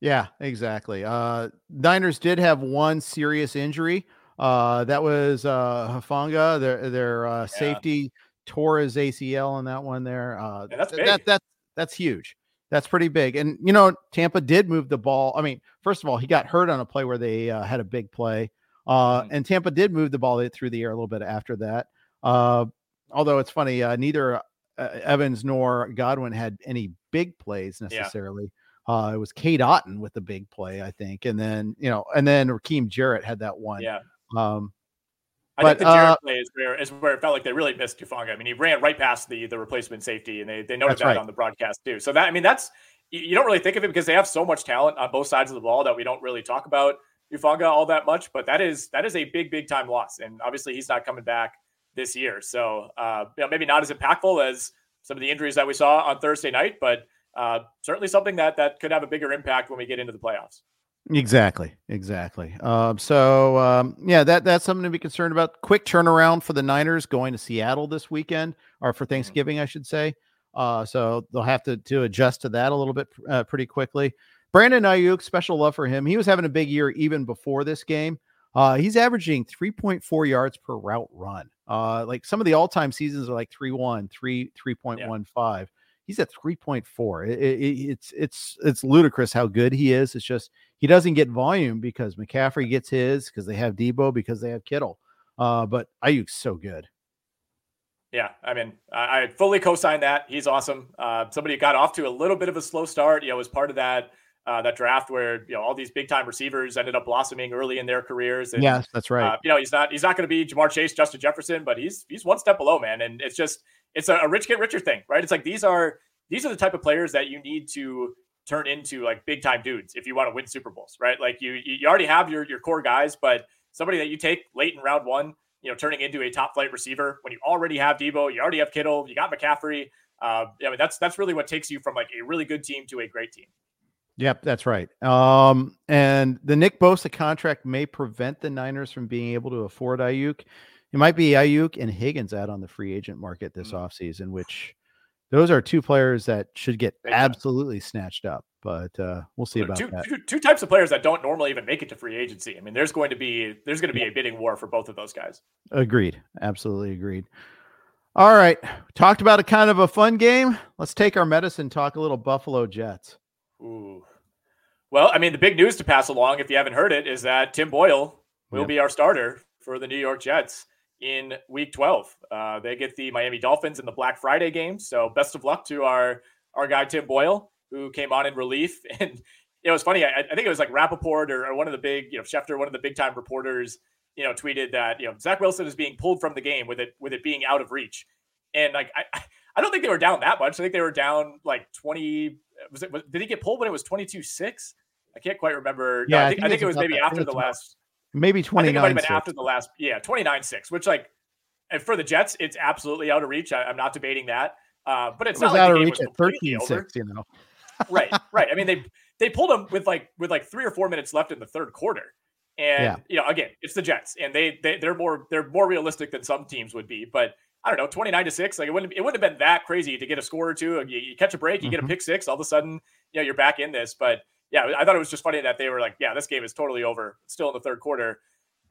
Yeah, exactly. Uh, Niners did have one serious injury. Uh, that was uh, Hufanga, their their uh, yeah. safety tore his ACL on that one there. Uh, that's big. that that that's huge. That's pretty big. And you know, Tampa did move the ball. I mean, first of all, he got hurt on a play where they uh, had a big play, uh, mm-hmm. and Tampa did move the ball through the air a little bit after that. Uh, although it's funny, uh, neither uh, Evans nor Godwin had any big plays necessarily. Yeah. Uh, it was Cade Otton with the big play, I think, and then you know, and then Rakim Jarrett had that one. Yeah. Um, I but, think the Jarrett uh, play is where is where it felt like they really missed Hufanga. I mean, he ran right past the the replacement safety, and they they noted that right. on the broadcast too. So that I mean, that's you don't really think of it because they have so much talent on both sides of the ball that we don't really talk about Hufanga all that much. But that is that is a big big time loss, and obviously he's not coming back this year. So uh, you know, maybe not as impactful as some of the injuries that we saw on Thursday night, but uh, certainly something that that could have a bigger impact when we get into the playoffs. Exactly, exactly. Um, so um, yeah, that that's something to be concerned about. Quick turnaround for the Niners going to Seattle this weekend, or for mm-hmm. Thanksgiving, I should say. Uh, so they'll have to to adjust to that a little bit uh, pretty quickly. Brandon Aiyuk, special love for him. He was having a big year even before this game. Uh, he's averaging 3.4 yards per route run. Uh, like some of the all-time seasons are like 3-1, 3, 3.15. Yeah he's at 3.4. It, it, it's it's it's ludicrous how good he is. It's just he doesn't get volume because McCaffrey gets his because they have Deebo because they have Kittle. Uh, but Aiyuk's so good. Yeah, I mean, I, I fully co-sign that. He's awesome. Uh, somebody got off to a little bit of a slow start. You know, was part of that uh, that draft where you know all these big time receivers ended up blossoming early in their careers. And, yes, that's right. Uh, you know, he's not he's not going to be Ja'Marr Chase, Justin Jefferson, but he's he's one step below, man. And it's just it's a, a rich get richer thing, right? It's like these are these are the type of players that you need to turn into like big time dudes if you want to win Super Bowls, right? Like you you already have your your core guys, but somebody that you take late in round one, you know, turning into a top flight receiver when you already have Deebo, you already have Kittle, you got McCaffrey. Uh, I mean, that's that's really what takes you from like a really good team to a great team. Yep, that's right. Um, and the Nick Bosa contract may prevent the Niners from being able to afford Aiyuk. It might be Aiyuk and Higgins out on the free agent market this mm-hmm. offseason, which those are two players that should get absolutely snatched up. But uh, we'll see about two, that. Two, two types of players that don't normally even make it to free agency. I mean, there's going to be there's going to be a bidding war for both of those guys. Agreed. Absolutely agreed. All right. Talked about a kind of a fun game. Let's take our medicine. Talk a little Buffalo Jets. Ooh. Well, I mean, the big news to pass along, if you haven't heard it, is that Tim Boyle will yep. be our starter for the New York Jets in week 12. Uh, they get the Miami Dolphins in the Black Friday game. So best of luck to our, our guy, Tim Boyle, who came on in relief. And it was funny. I, I think it was like Rapoport or, or, one of the big, you know, Schefter, one of the big time reporters, you know, tweeted that, you know, Zach Wilson is being pulled from the game with it, with it being out of reach. And like, I, I don't think they were down that much. I think they were down like 20. Was it, was, did he get pulled when it was 22 6? I can't quite remember. Yeah, no, I, think, I think, it was maybe after the last maybe 29 I think it after the last yeah 29 6 which like and for the jets it's absolutely out of reach I, am not debating that uh, but it's it not like out of reach at 13 6 you know right right i mean they they pulled them with like with like three or four minutes left in the third quarter and yeah. you know again it's the jets and they, they they're more they're more realistic than some teams would be but I don't know, 29 to 6. Like it wouldn't it wouldn't have been that crazy to get a score or two. You, you catch a break, you mm-hmm. get a mm-hmm. pick six, all of a sudden, you know, you're back in this. But yeah, I thought it was just funny that they were like, yeah, this game is totally over. Still in the third quarter.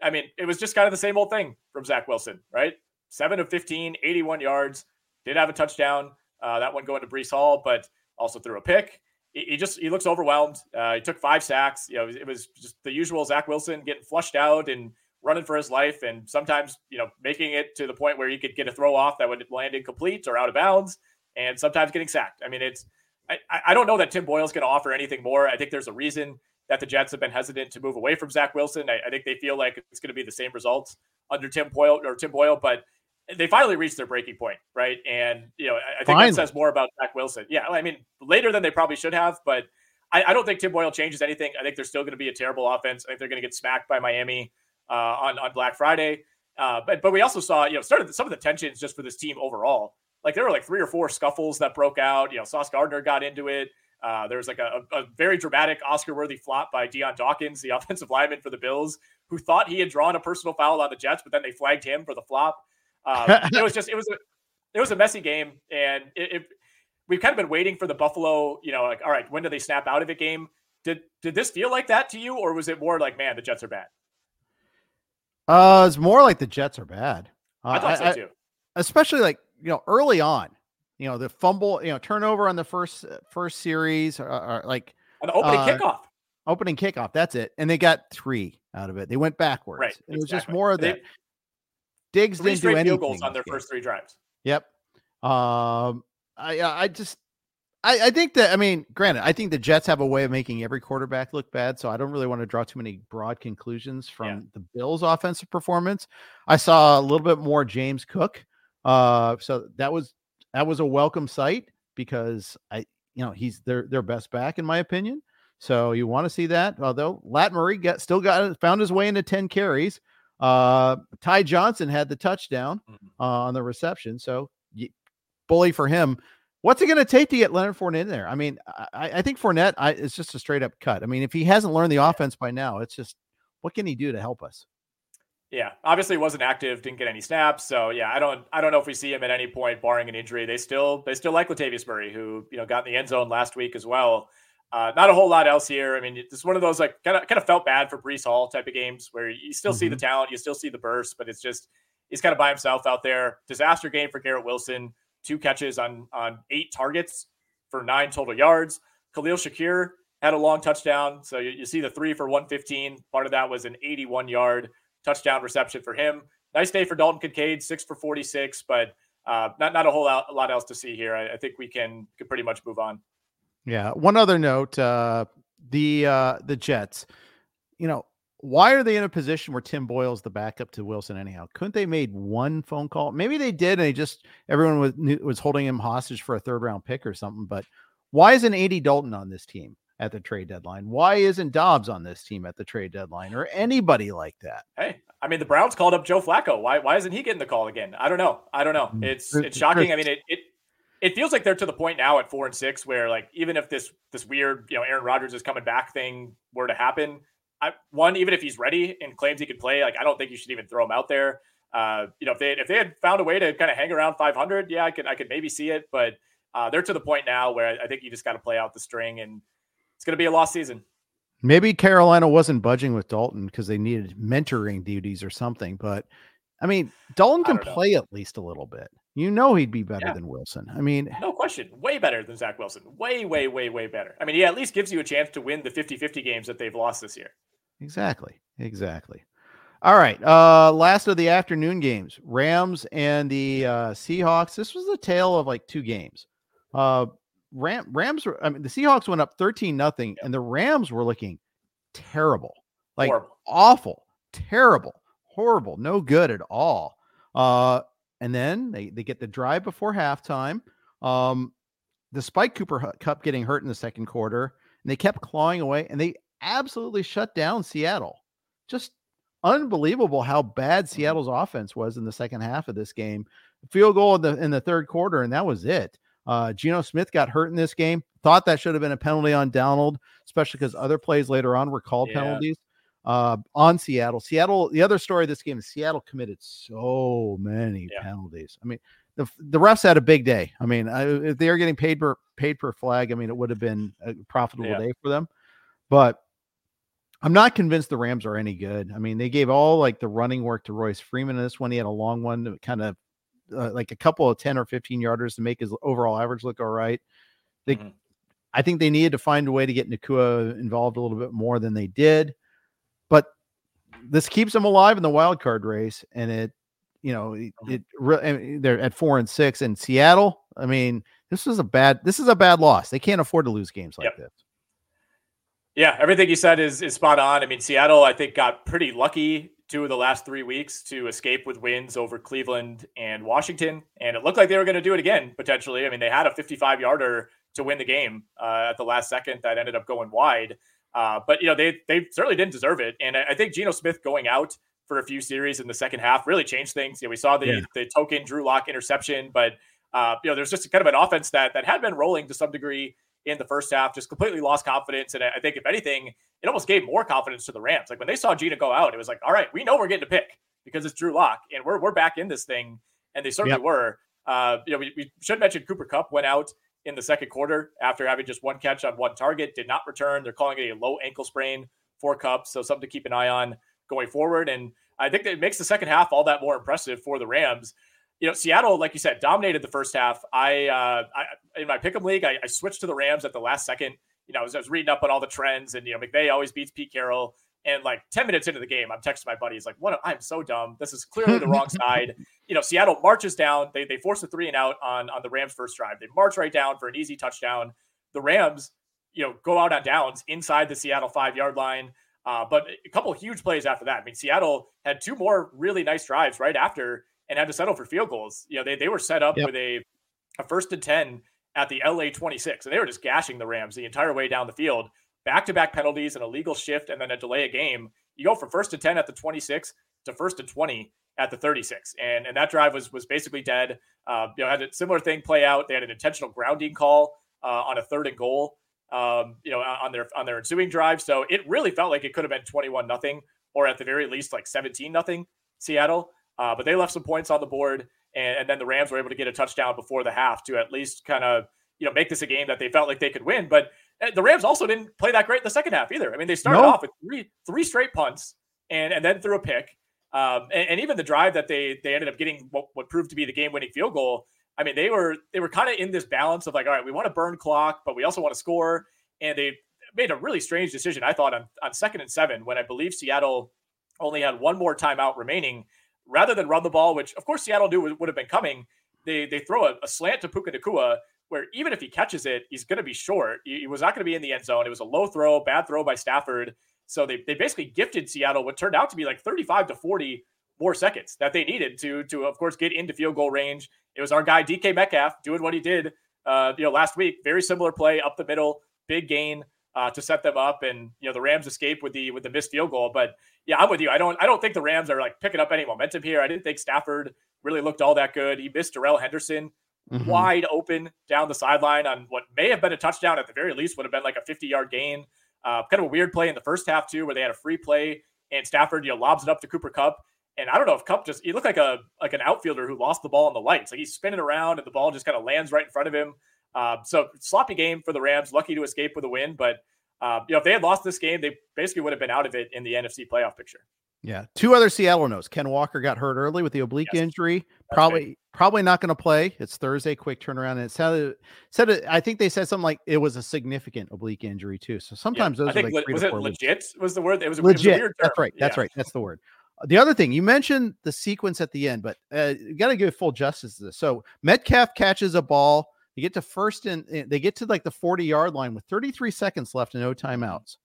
I mean, it was just kind of the same old thing from Zach Wilson, right? Seven of 15, 81 yards, did have a touchdown. Uh, that one going to Breece Hall, but also threw a pick. He, he just he looks overwhelmed. Uh, he took five sacks. You know, it was just the usual Zach Wilson getting flushed out and running for his life, and sometimes you know making it to the point where he could get a throw off that would land incomplete or out of bounds, and sometimes getting sacked. I mean, it's I, I don't know that Tim Boyle's going to offer anything more. I think there's a reason that the Jets have been hesitant to move away from Zach Wilson. I, I think they feel like it's going to be the same results under Tim Boyle or Tim Boyle, but they finally reached their breaking point, right? And you know, I, I think finally. that says more about Zach Wilson. Yeah, I mean, later than they probably should have, but I, I don't think Tim Boyle changes anything. I think they're still going to be a terrible offense. I think they're going to get smacked by Miami uh, on on Black Friday. Uh, but but we also saw you know started some of the tensions just for this team overall. Like there were like three or four scuffles that broke out. You know, Sauce Gardner got into it. Uh, there was like a, a very dramatic Oscar-worthy flop by Dion Dawkins, the offensive lineman for the Bills, who thought he had drawn a personal foul on the Jets, but then they flagged him for the flop. Um, it was just it was a it was a messy game, and it, it, we've kind of been waiting for the Buffalo, you know, like all right, when do they snap out of it game Did did this feel like that to you, or was it more like, man, the Jets are bad? Uh, it's more like the Jets are bad. Uh, I thought so too. especially like you know early on, you know the fumble, you know turnover on the first first series, or, or like an opening uh, kickoff. Opening kickoff. That's it, and they got three out of it. They went backwards. Right, It was just more of They- that. Diggs didn't do anything field goals on their game. first three drives. Yep. Um, I I I just I, I think that I mean, granted, I think the Jets have a way of making every quarterback look bad, so I don't really want to draw too many broad conclusions from Yeah. the Bills' offensive performance. I saw a little bit more James Cook, uh, so that was that was a welcome sight because I, you know, he's their their best back in my opinion. So you want to see that. Although Lat Murray got still got found his way into ten carries. Uh, Ty Johnson had the touchdown Mhm. uh, on the reception. So bully for him. What's it going to take to get Leonard Fournette in there? I mean, I, I think Fournette I, it's just a straight up cut. I mean, if he hasn't learned the offense by now, it's just what can he do to help us? Yeah, obviously wasn't active, didn't get any snaps. So yeah, I don't I don't know if we see him at any point, barring an injury. They still they still like Latavius Murray, who you know got in the end zone last week as well. Uh, not a whole lot else here. I mean, it's one of those like kind of kind of felt bad for Breece Hall type of games where you still see the talent, you still see the burst, but it's just he's kind of by himself out there. Disaster game for Garrett Wilson, two catches on on eight targets for nine total yards. Khalil Shakir had a long touchdown, so you, you see the three for 115. Part of that was an 81 yard touchdown reception for him. Nice day for Dalton Kincaid, six for 46, but uh, not not a whole lot, a lot else to see here. I, I think we can can pretty much move on. Yeah. One other note: uh, the uh, the Jets. You know, why are they in a position where Tim Boyle's the backup to Wilson anyhow? Couldn't they made one phone call? Maybe they did, and they just everyone was was holding him hostage for a third round pick or something. But why isn't Andy Dalton on this team at the trade deadline? Why isn't Dobbs on this team at the trade deadline or anybody like that? Hey, I mean the Browns called up Joe Flacco. Why why isn't he getting the call again? I don't know. I don't know. Mm. It's it's shocking. I mean it it it feels like they're to the point now at four and six where like even if this this weird you know Aaron Rodgers is coming back thing were to happen, I one even if he's ready and claims he could play, like I don't think you should even throw him out there. Uh, you know if they if they had found a way to kind of hang around 500, yeah, I could I could maybe see it, but uh, they're to the point now where I think you just got to play out the string and it's going to be a lost season. Maybe Carolina wasn't budging with Dalton because they needed mentoring duties or something. But I mean, Dalton can play at least a little bit. You know, he'd be better Yeah. than Wilson. I mean, No question. Way better than Zach Wilson. Way, way, way, way better. I mean, he at least gives you a chance to win the 50 50 games that they've lost this year. exactly, exactly. All right. Uh, last of the afternoon games: Rams and the uh, Seahawks. This was the tale of like two games. Uh, Ram Rams were. I mean, the Seahawks went up thirteen nothing, and the Rams were looking terrible, like Horrible. awful, terrible, horrible, no good at all. Uh, and then they, they get the drive before halftime. Um, despite Cooper Kupp getting hurt in the second quarter, and they kept clawing away, and they absolutely shut down Seattle. Just unbelievable how bad Seattle's offense was in the second half of this game. Field goal in the in the third quarter, and that was it. Uh, Geno Smith got hurt in this game. Thought that should have been a penalty on Donald, especially because other plays later on were called Yeah. penalties uh, on Seattle. Seattle. The other story of this game is Seattle committed so many Yeah. penalties. I mean, the the refs had a big day. I mean, I, if they are getting paid per paid per flag, I mean, it would have been a profitable Yeah. day for them. But I'm not convinced the Rams are any good. I mean, they gave all like the running work to Royce Freeman in this one. He had a long one, that kind of uh, like a couple of 10 or 15 yarders to make his overall average look all right. They, Mhm. I think they needed to find a way to get Nacua involved a little bit more than they did. But this keeps them alive in the wild card race, and it, you know, it, Mhm. it re- I mean, they're at four and six in Seattle. I mean, this is a bad this is a bad loss. They can't afford to lose games like Yep. this. Yeah, everything you said is is spot on. I mean, Seattle, I think, got pretty lucky two of the last three weeks to escape with wins over Cleveland and Washington, and it looked like they were going to do it again potentially. I mean, they had a 55 yarder to win the game uh, at the last second that ended up going wide, uh, but you know they they certainly didn't deserve it. And I, I think Geno Smith going out for a few series in the second half really changed things. You know, we saw the Yeah. the token Drew Lock interception, but uh, you know, there's just kind of an offense that that had been rolling to some degree in the first half, just completely lost confidence. And I think if anything, it almost gave more confidence to the Rams. Like when they saw Geno go out, it was like, all right, we know we're getting a pick because it's Drew Lock and we're we're back in this thing. And they certainly Yep. were. Uh, you know, we, we should mention Cooper Kupp went out in the second quarter after having just one catch on one target, did not return. They're calling it a low ankle sprain for Kupp. So something to keep an eye on going forward. And I think that it makes the second half all that more impressive for the Rams. You know, Seattle, like you said, dominated the first half. I, uh, I in my pick'em league, I, I, switched to the Rams at the last second. You know, I was, I was reading up on all the trends, and you know, McVay always beats Pete Carroll. And like 10 minutes into the game, I'm texting my buddies, like, what? I'm so dumb. This is clearly the wrong side. You know, Seattle marches down. They, they force a three and out on, on the Rams' first drive. They march right down for an easy touchdown. The Rams, you know, go out on downs inside the Seattle five yard line. Uh, but a couple huge plays after that. I mean, Seattle had two more really nice drives right after and had to settle for field goals. You know, they, they were set up yep. with a, a first and 10 at the LA 26, and they were just gashing the Rams the entire way down the field back to back penalties, and an illegal shift, and then a delay a game. You go from first to 10 at the 26 to first to 20 at the 36. And, and that drive was was basically dead. Uh, you know, had a similar thing play out. They had an intentional grounding call uh, on a third and goal, um, you know, on their on their ensuing drive. So it really felt like it could have been 21 nothing, or at the very least like 17 nothing Seattle. Uh, but they left some points on the board, and, and then the Rams were able to get a touchdown before the half to at least kind of you know make this a game that they felt like they could win. But uh, the Rams also didn't play that great in the second half either. I mean, they started nope. off with three three straight punts and and then threw a pick. Um, and, and, even the drive that they they ended up getting what, what proved to be the game winning field goal. I mean, they were they were kind of in this balance of like, all right, we want to burn clock, but we also want to score. And they made a really strange decision, I thought, on, on second and seven when I believe Seattle only had one more timeout remaining. Rather than run the ball, which of course Seattle knew would, have been coming, they they throw a, a slant to Puka Nacua where even if he catches it, he's going to be short. He, he was not going to be in the end zone. It was a low throw, bad throw by Stafford. So they, they basically gifted Seattle what turned out to be like 35 to 40 more seconds that they needed to, to of course, get into field goal range. It was our guy, DK Metcalf, doing what he did, uh, you know, last week. Very similar play up the middle, big gain uh, to set them up. And, you know, the Rams escape with the, with the missed field goal. But yeah, I'm with you. I don't, I don't think the Rams are like picking up any momentum here. I didn't think Stafford really looked all that good. He missed Darrell Henderson mm-hmm. wide open down the sideline on what may have been a touchdown at the very least, would have been like a 50 yard gain. Uh, kind of a weird play in the first half, too, where they had a free play and Stafford, you know, lobs it up to Cooper Kupp. And I don't know if Kupp just, he looked like a like an outfielder who lost the ball in the lights. Like he's spinning around and the ball just kind of lands right in front of him. Uh, so sloppy game for the Rams. Lucky to escape with a win, but uh, you know if they had lost this game, they basically would have been out of it in the NFC playoff picture. Yeah, two other Seattle notes. Ken Walker got hurt early with the oblique yes. injury. Probably probably not going to play. It's Thursday, quick turnaround. And it sounded said it, I think they said something like it was a significant oblique injury too. So sometimes yeah, those I think, like was it legit? Weeks. Was the word? It was legit. Was that's right. That's yeah. right. That's the word. The other thing you mentioned the sequence at the end, but uh, you got to give full justice to this. So Metcalf catches a ball. They get to first and eh, they get to like the 40 yard line with 33 seconds left and no timeouts.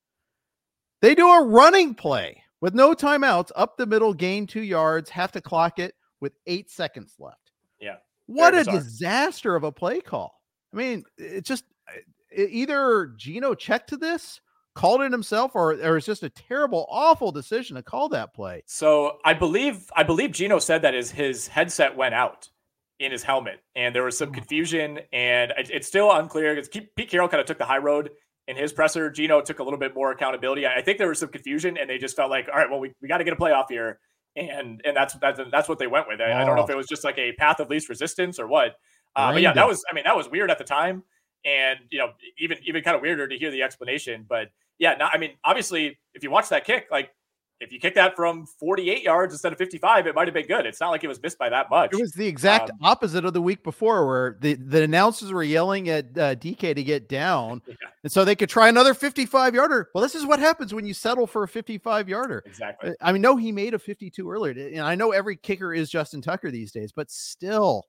They do a running play with no timeouts up the middle, gain two yards, have to clock it with eight seconds left. Yeah. What a disaster of a play call. I mean, it just it, eh, either Geno checked to this, called it himself, or it was just a terrible, awful decision to call that play. So I believe I believe Geno said that his his headset went out in his helmet, and there was some oh. confusion, and it's still unclear because Pete Carroll kind of took the high road in his presser, Geno took a little bit more accountability. I think there was some confusion, and they just felt like, all right, well, we, we got to get a playoff here, and and that's that's that's what they went with. I, oh. I, don't know if it was just like a path of least resistance or what. Uh, but yeah, that was I mean that was weird at the time, and you know even even kind of weirder to hear the explanation. But yeah, not, I mean obviously if you watch that kick, like if you kick that from 48 yards instead of 55, it might have been good. It's not like it was missed by that much. It was the exact um, opposite of the week before, where the, the announcers were yelling at uh, DK to get down, yeah. and so they could try another 55 yarder. Well, this is what happens when you settle for a 55 yarder. Exactly. I mean, no, he made a 52 earlier, and I know every kicker is Justin Tucker these days, but still.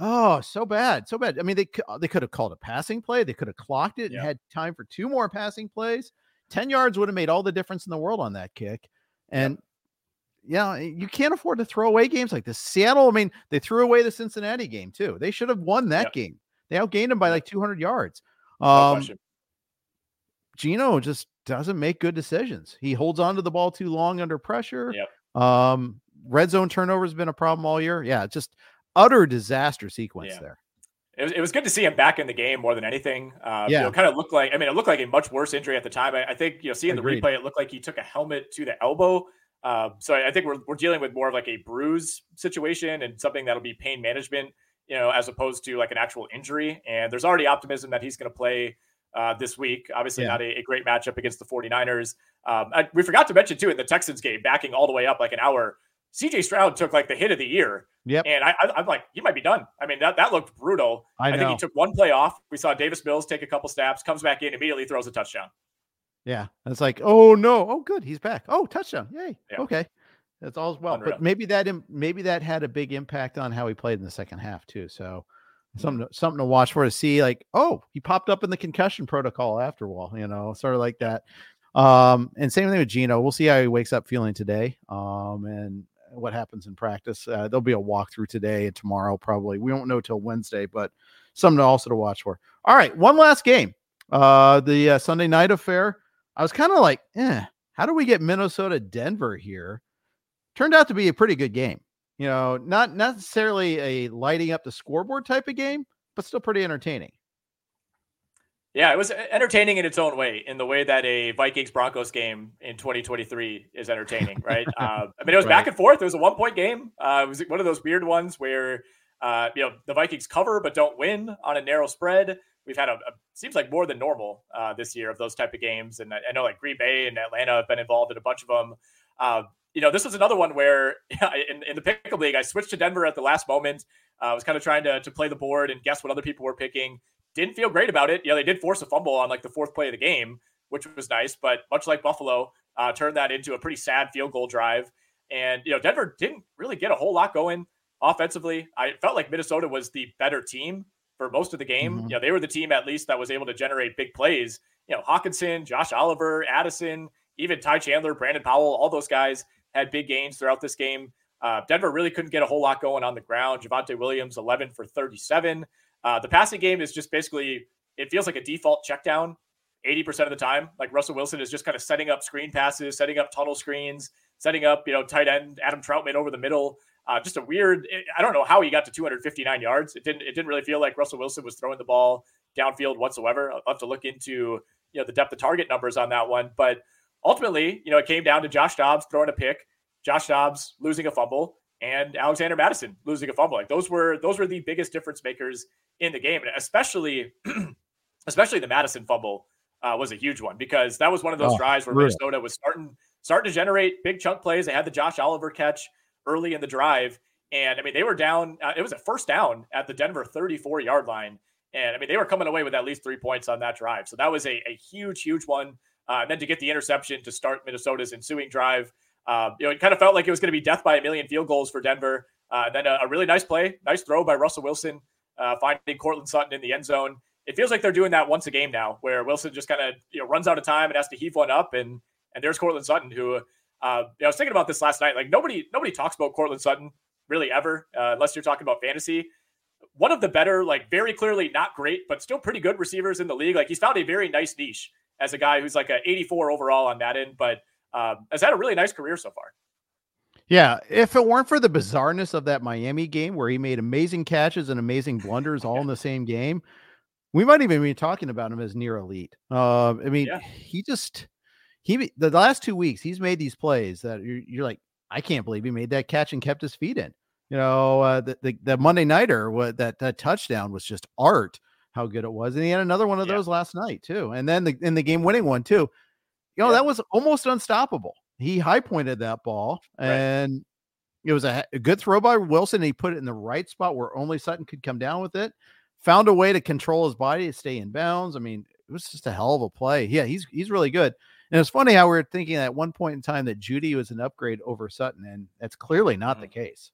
Oh, so bad, so bad. I mean, they they could have called a passing play. They could have clocked it yeah. and had time for two more passing plays. 10 yards would have made all the difference in the world on that kick. And yeah, yeah you can't afford to throw away games like this. Seattle, I mean, they threw away the Cincinnati game too. They should have won that game. They outgained them by like 200 yards. Um, no Geno just doesn't make good decisions. He holds on to the ball too long under pressure. Yep. Um, red zone turnover has been a problem all year. Yeah, just utter disaster sequence yeah. there it was, it was good to see him back in the game more than anything. Uh, yeah, you know, kind of looked like I mean, it looked like a much worse injury at the time. I, I think you know, seeing Agreed. the replay, it looked like he took a helmet to the elbow. Uh, so I, I think we're we're dealing with more of like a bruise situation and something that'll be pain management you know, as opposed to like an actual injury. And there's already optimism that he's going to play uh, this week. Obviously, yeah. not a, a, great matchup against the 49ers. Um, I, we forgot to mention, too, in the Texans game, backing all the way up like an hour, CJ Stroud took like the hit of the year. Yep. And I, am like, he might be done. I mean, that, that looked brutal. I, I think he took one play off. We saw Davis Mills take a couple snaps, comes back in, immediately throws a touchdown. Yeah. And it's like, oh no. Oh, good. He's back. Oh, touchdown. Yay. Yeah. Okay. That's all well. Unreal. But maybe that maybe that had a big impact on how he played in the second half too. So something to, something to watch for to see like oh he popped up in the concussion protocol after all you know sort of like that um and same thing with Geno we'll see how he wakes up feeling today um and what happens in practice uh, there'll be a walkthrough today and tomorrow probably we won't know till Wednesday but something to also to watch for. All right one last game uh the uh, Sunday night affair. I was kind of like eh how do we get Minnesota Denver here? Turned out to be a pretty good game you know, not necessarily a lighting up the scoreboard type of game, but still pretty entertaining. Yeah, it was entertaining in its own way, in the way that a Vikings Broncos game in 2023 is entertaining, right? uh, I mean, it was right. back and forth. It was a one point game. Uh, it was one of those weird ones where, uh, you know, the Vikings cover but don't win on a narrow spread. We've had a, a seems like more than normal uh, this year of those type of games, and I, I, know like Green Bay and Atlanta have been involved in a bunch of them. Uh, you know, this was another one where in, in the pick'em league, I switched to Denver at the last moment. Uh, I was kind of trying to, to play the board and guess what other people were picking. Didn't feel great about it. You know, they did force a fumble on like the fourth play of the game, which was nice. But much like Buffalo, uh, turned that into a pretty sad field goal drive. And, you know, Denver didn't really get a whole lot going offensively. I felt like Minnesota was the better team for most of the game. Mm-hmm. You know, they were the team at least that was able to generate big plays. You know, Hockenson, Josh Oliver, Addison, even Ty Chandler, Brandon Powell, all those guys had big gains throughout this game. Uh, Denver really couldn't get a whole lot going on the ground. Javonte Williams, 11 for 37. Uh, the passing game is just basically, it feels like a default check down 80% of the time. Like Russell Wilson is just kind of setting up screen passes, setting up tunnel screens, setting up, you know, tight end Adam Trautman over the middle. Uh, just a weird, I don't know how he got to 259 yards. It didn't, it didn't really feel like Russell Wilson was throwing the ball downfield whatsoever. I'll have to look into, you know, the depth of target numbers on that one. But ultimately, you know, it came down to Josh Dobbs throwing a pick, Josh Dobbs losing a fumble, and Alexander Mattison losing a fumble. Like those were those were the biggest difference makers in the game, and especially especially the Mattison fumble uh, was a huge one because that was one of those oh, drives where really? Minnesota was starting starting to generate big chunk plays. They had the Josh Oliver catch early in the drive, and I mean they were down. Uh, it was a first down at the Denver 34 yard line, and I mean they were coming away with at least three points on that drive. So that was a, a huge, huge one. Uh, and then to get the interception to start Minnesota's ensuing drive, uh, you know, it kind of felt like it was going to be death by a million field goals for Denver. Uh, then a, a, really nice play, nice throw by Russell Wilson, uh, finding Courtland Sutton in the end zone. It feels like they're doing that once a game now, where Wilson just kind of you know runs out of time and has to heave one up, and and there's Courtland Sutton who, uh, you know, I was thinking about this last night. Like nobody nobody talks about Courtland Sutton really ever, uh, unless you're talking about fantasy. One of the better, like very clearly not great, but still pretty good receivers in the league. Like he's found a very nice niche as a guy who's like a 84 overall on that end, but um, has had a really nice career so far. Yeah, if it weren't for the bizarreness of that Miami game where he made amazing catches and amazing blunders all in the same game, we might even be talking about him as near elite. Uh, I mean, yeah. he just he the last two weeks he's made these plays that you're, you're, like, I can't believe he made that catch and kept his feet in. You know, uh, the, the, the Monday nighter, what that that touchdown was just art how good it was. And he had another one of yeah. those last night too. And then the in the game winning one too. You know, yeah. that was almost unstoppable. He high pointed that ball and right. it was a, a, good throw by Wilson. he put it in the right spot where only Sutton could come down with it. Found a way to control his body to stay in bounds. I mean, it was just a hell of a play. Yeah, he's he's really good. And it's funny how we are thinking at one point in time that Jeudy was an upgrade over Sutton, and that's clearly not mm-hmm. the case.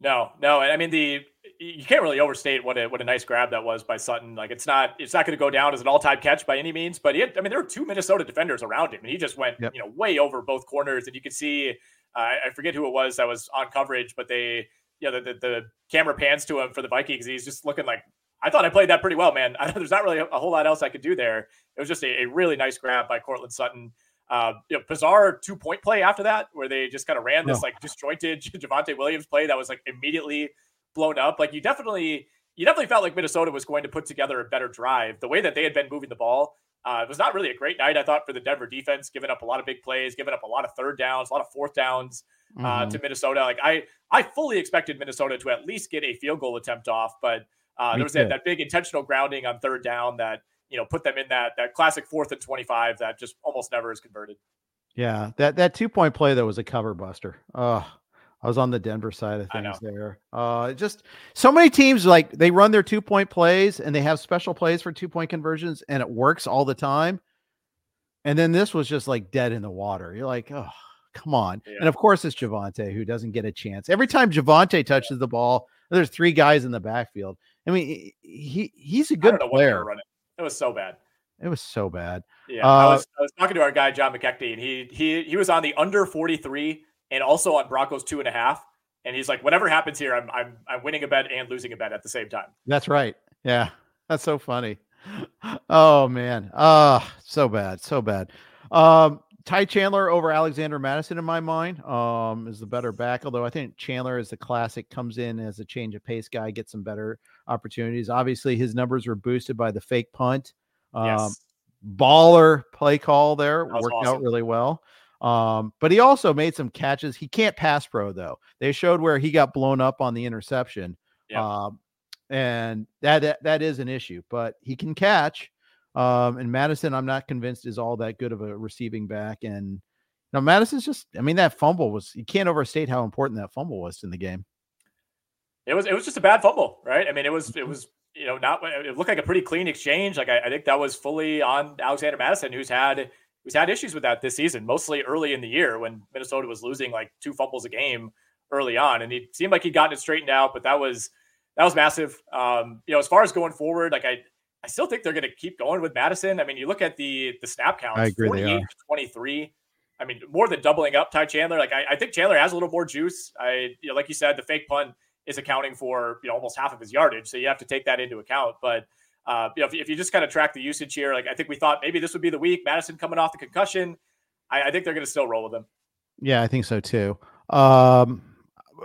No, no, and I mean the you can't really overstate what a what a nice grab that was by Sutton. Like it's not it's not going to go down as an all time catch by any means, but he had, I mean there were two Minnesota defenders around him, and he just went yep. you know way over both corners, and you could see uh, I forget who it was that was on coverage, but they you know the, the, the camera pans to him for the Vikings. He's just looking like I thought I played that pretty well, man. I, there's not really a, a, whole lot else I could do there. It was just a, a really nice grab by Courtland Sutton. Uh, you know, bizarre two point play after that, where they just kind of ran this like disjointed Javonte Williams play that was like immediately blown up. Like you definitely, you definitely felt like Minnesota was going to put together a better drive. The way that they had been moving the ball, Uh, it was not really a great night, I thought, for the Denver defense, giving up a lot of big plays, giving up a lot of third downs, a lot of fourth downs uh, mm-hmm. to Minnesota. Like I, I fully expected Minnesota to at least get a field goal attempt off, but uh, there was that, that big intentional grounding on third down that you know put them in that that classic fourth and twenty five that just almost never is converted. Yeah, that that two point play that was a cover buster. Oh, I was on the Denver side of things there. Uh, just so many teams like they run their two point plays and they have special plays for two point conversions and it works all the time. And then this was just like dead in the water. You're like, oh, come on. Yeah. And of course, it's Javonte who doesn't get a chance. Every time Javonte touches yeah. the ball, there's three guys in the backfield. I mean, he he's a good player. It was so bad. It was so bad. Yeah, uh, I was I was talking to our guy John McKechnie, and he he he was on the under 43 and also on Broncos two and a half. And he's like, whatever happens here, I'm I'm I'm winning a bet and losing a bet at the same time. That's right. Yeah, that's so funny. Oh man, ah, oh, so bad, so bad. Um, Ty Chandler over Alexander Mattison in my mind um, is the better back. Although I think Chandler is the classic, comes in as a change of pace guy, gets some better opportunities. Obviously, his numbers were boosted by the fake punt. Um, yes. Baller play call there worked awesome. out really well. Um, but he also made some catches. He can't pass pro though. They showed where he got blown up on the interception. Yeah. Um, and that, that that is an issue, but he can catch. Um, and Mattison, I'm not convinced is all that good of a receiving back. And now Mattison's just, I mean, that fumble was you can't overstate how important that fumble was in the game. It was it was just a bad fumble, right? I mean, it was it was you know not it looked like a pretty clean exchange. Like I, I think that was fully on Alexander Mattison, who's had who's had issues with that this season, mostly early in the year when Minnesota was losing like two fumbles a game early on, and he seemed like he'd gotten it straightened out. But that was that was massive. Um, you know, as far as going forward, like I I still think they're going to keep going with Mattison. I mean, you look at the the snap count, 48 23. I mean, more than doubling up Ty Chandler. Like I, I think Chandler has a little more juice. I you know, like you said, the fake punt is accounting for you know almost half of his yardage, so you have to take that into account. But uh, you know, if, if, you just kind of track the usage here, like I think we thought maybe this would be the week. Mattison coming off the concussion, I, I think they're going to still roll with him. Yeah, I think so too. Um,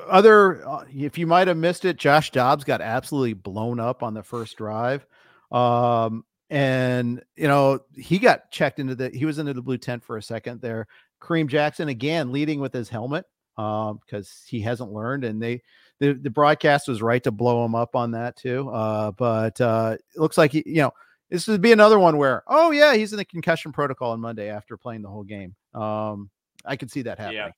other, uh, if you might have missed it, Josh Dobbs got absolutely blown up on the first drive. Um, and you know he got checked into the he was into the blue tent for a second there. Kareem Jackson again leading with his helmet um because he hasn't learned and they the, the broadcast was right to blow him up on that too. Uh, but uh, it looks like he, you know, this would be another one where, oh yeah, he's in the concussion protocol on Monday after playing the whole game. Um, I could see that happening. Yeah.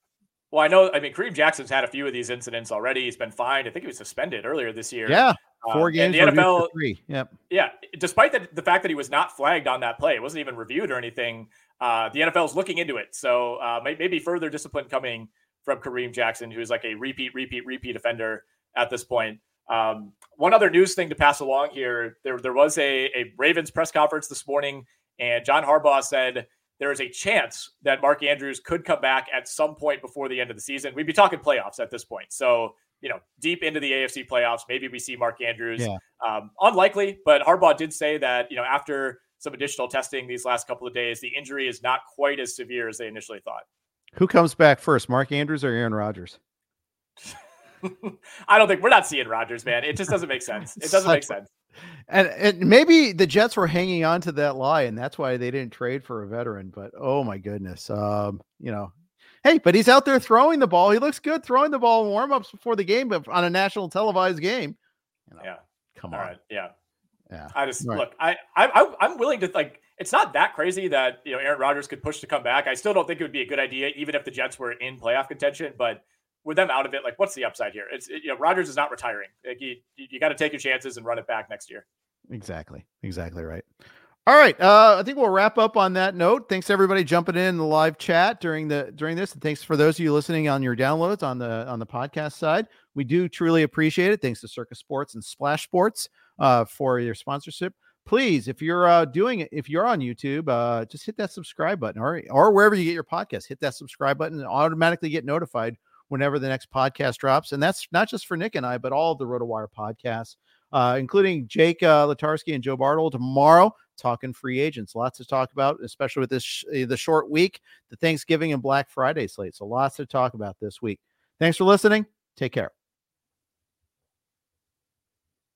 Well, I know. I mean, Kareem Jackson's had a few of these incidents already. He's been fined. I think he was suspended earlier this year. Yeah, uh, four uh, games. the NFL, three. Yep. Yeah. Despite the, the fact that he was not flagged on that play, it wasn't even reviewed or anything. Uh, the NFL is looking into it, so uh, maybe further discipline coming from Kareem Jackson, who's like a repeat, repeat, repeat offender at this point. Um, one other news thing to pass along here: there there was a, a Ravens press conference this morning, and John Harbaugh said there is a chance that Mark Andrews could come back at some point before the end of the season. We'd be talking playoffs at this point, so you know, deep into the AFC playoffs, maybe we see Mark Andrews. Yeah. Um, unlikely, but Harbaugh did say that you know after some additional testing these last couple of days, the injury is not quite as severe as they initially thought. Who comes back first, Mark Andrews or Aaron Rodgers? I don't think we're not seeing Rodgers, man. It just doesn't make sense. It doesn't make sense. And, and maybe the Jets were hanging on to that lie, and that's why they didn't trade for a veteran. But oh my goodness, um, you know, hey, but he's out there throwing the ball. He looks good throwing the ball in warm-ups before the game, but on a national televised game. You know, yeah. Come on. All right. Yeah. Yeah. I just right. look. I, I I'm willing to like. It's not that crazy that you know Aaron Rodgers could push to come back. I still don't think it would be a good idea, even if the Jets were in playoff contention. But with them out of it, like what's the upside here? It's it, you know Rodgers is not retiring. Like you you got to take your chances and run it back next year. Exactly. Exactly right. All right. Uh, I think we'll wrap up on that note. Thanks everybody jumping in the live chat during the during this, and thanks for those of you listening on your downloads on the on the podcast side. We do truly appreciate it. Thanks to Circa Sports and Splash Sports uh, for your sponsorship. Please, if you're uh, doing it, if you're on YouTube, uh, just hit that subscribe button, or or wherever you get your podcast, hit that subscribe button and automatically get notified whenever the next podcast drops. And that's not just for Nick and I, but all of the RotoWire podcasts, uh, including Jake uh, Latarski and Joe Bartel tomorrow, talking free agents. Lots to talk about, especially with this sh- eh, the short week, the Thanksgiving and Black Friday slate. So lots to talk about this week. Thanks for listening. Take care.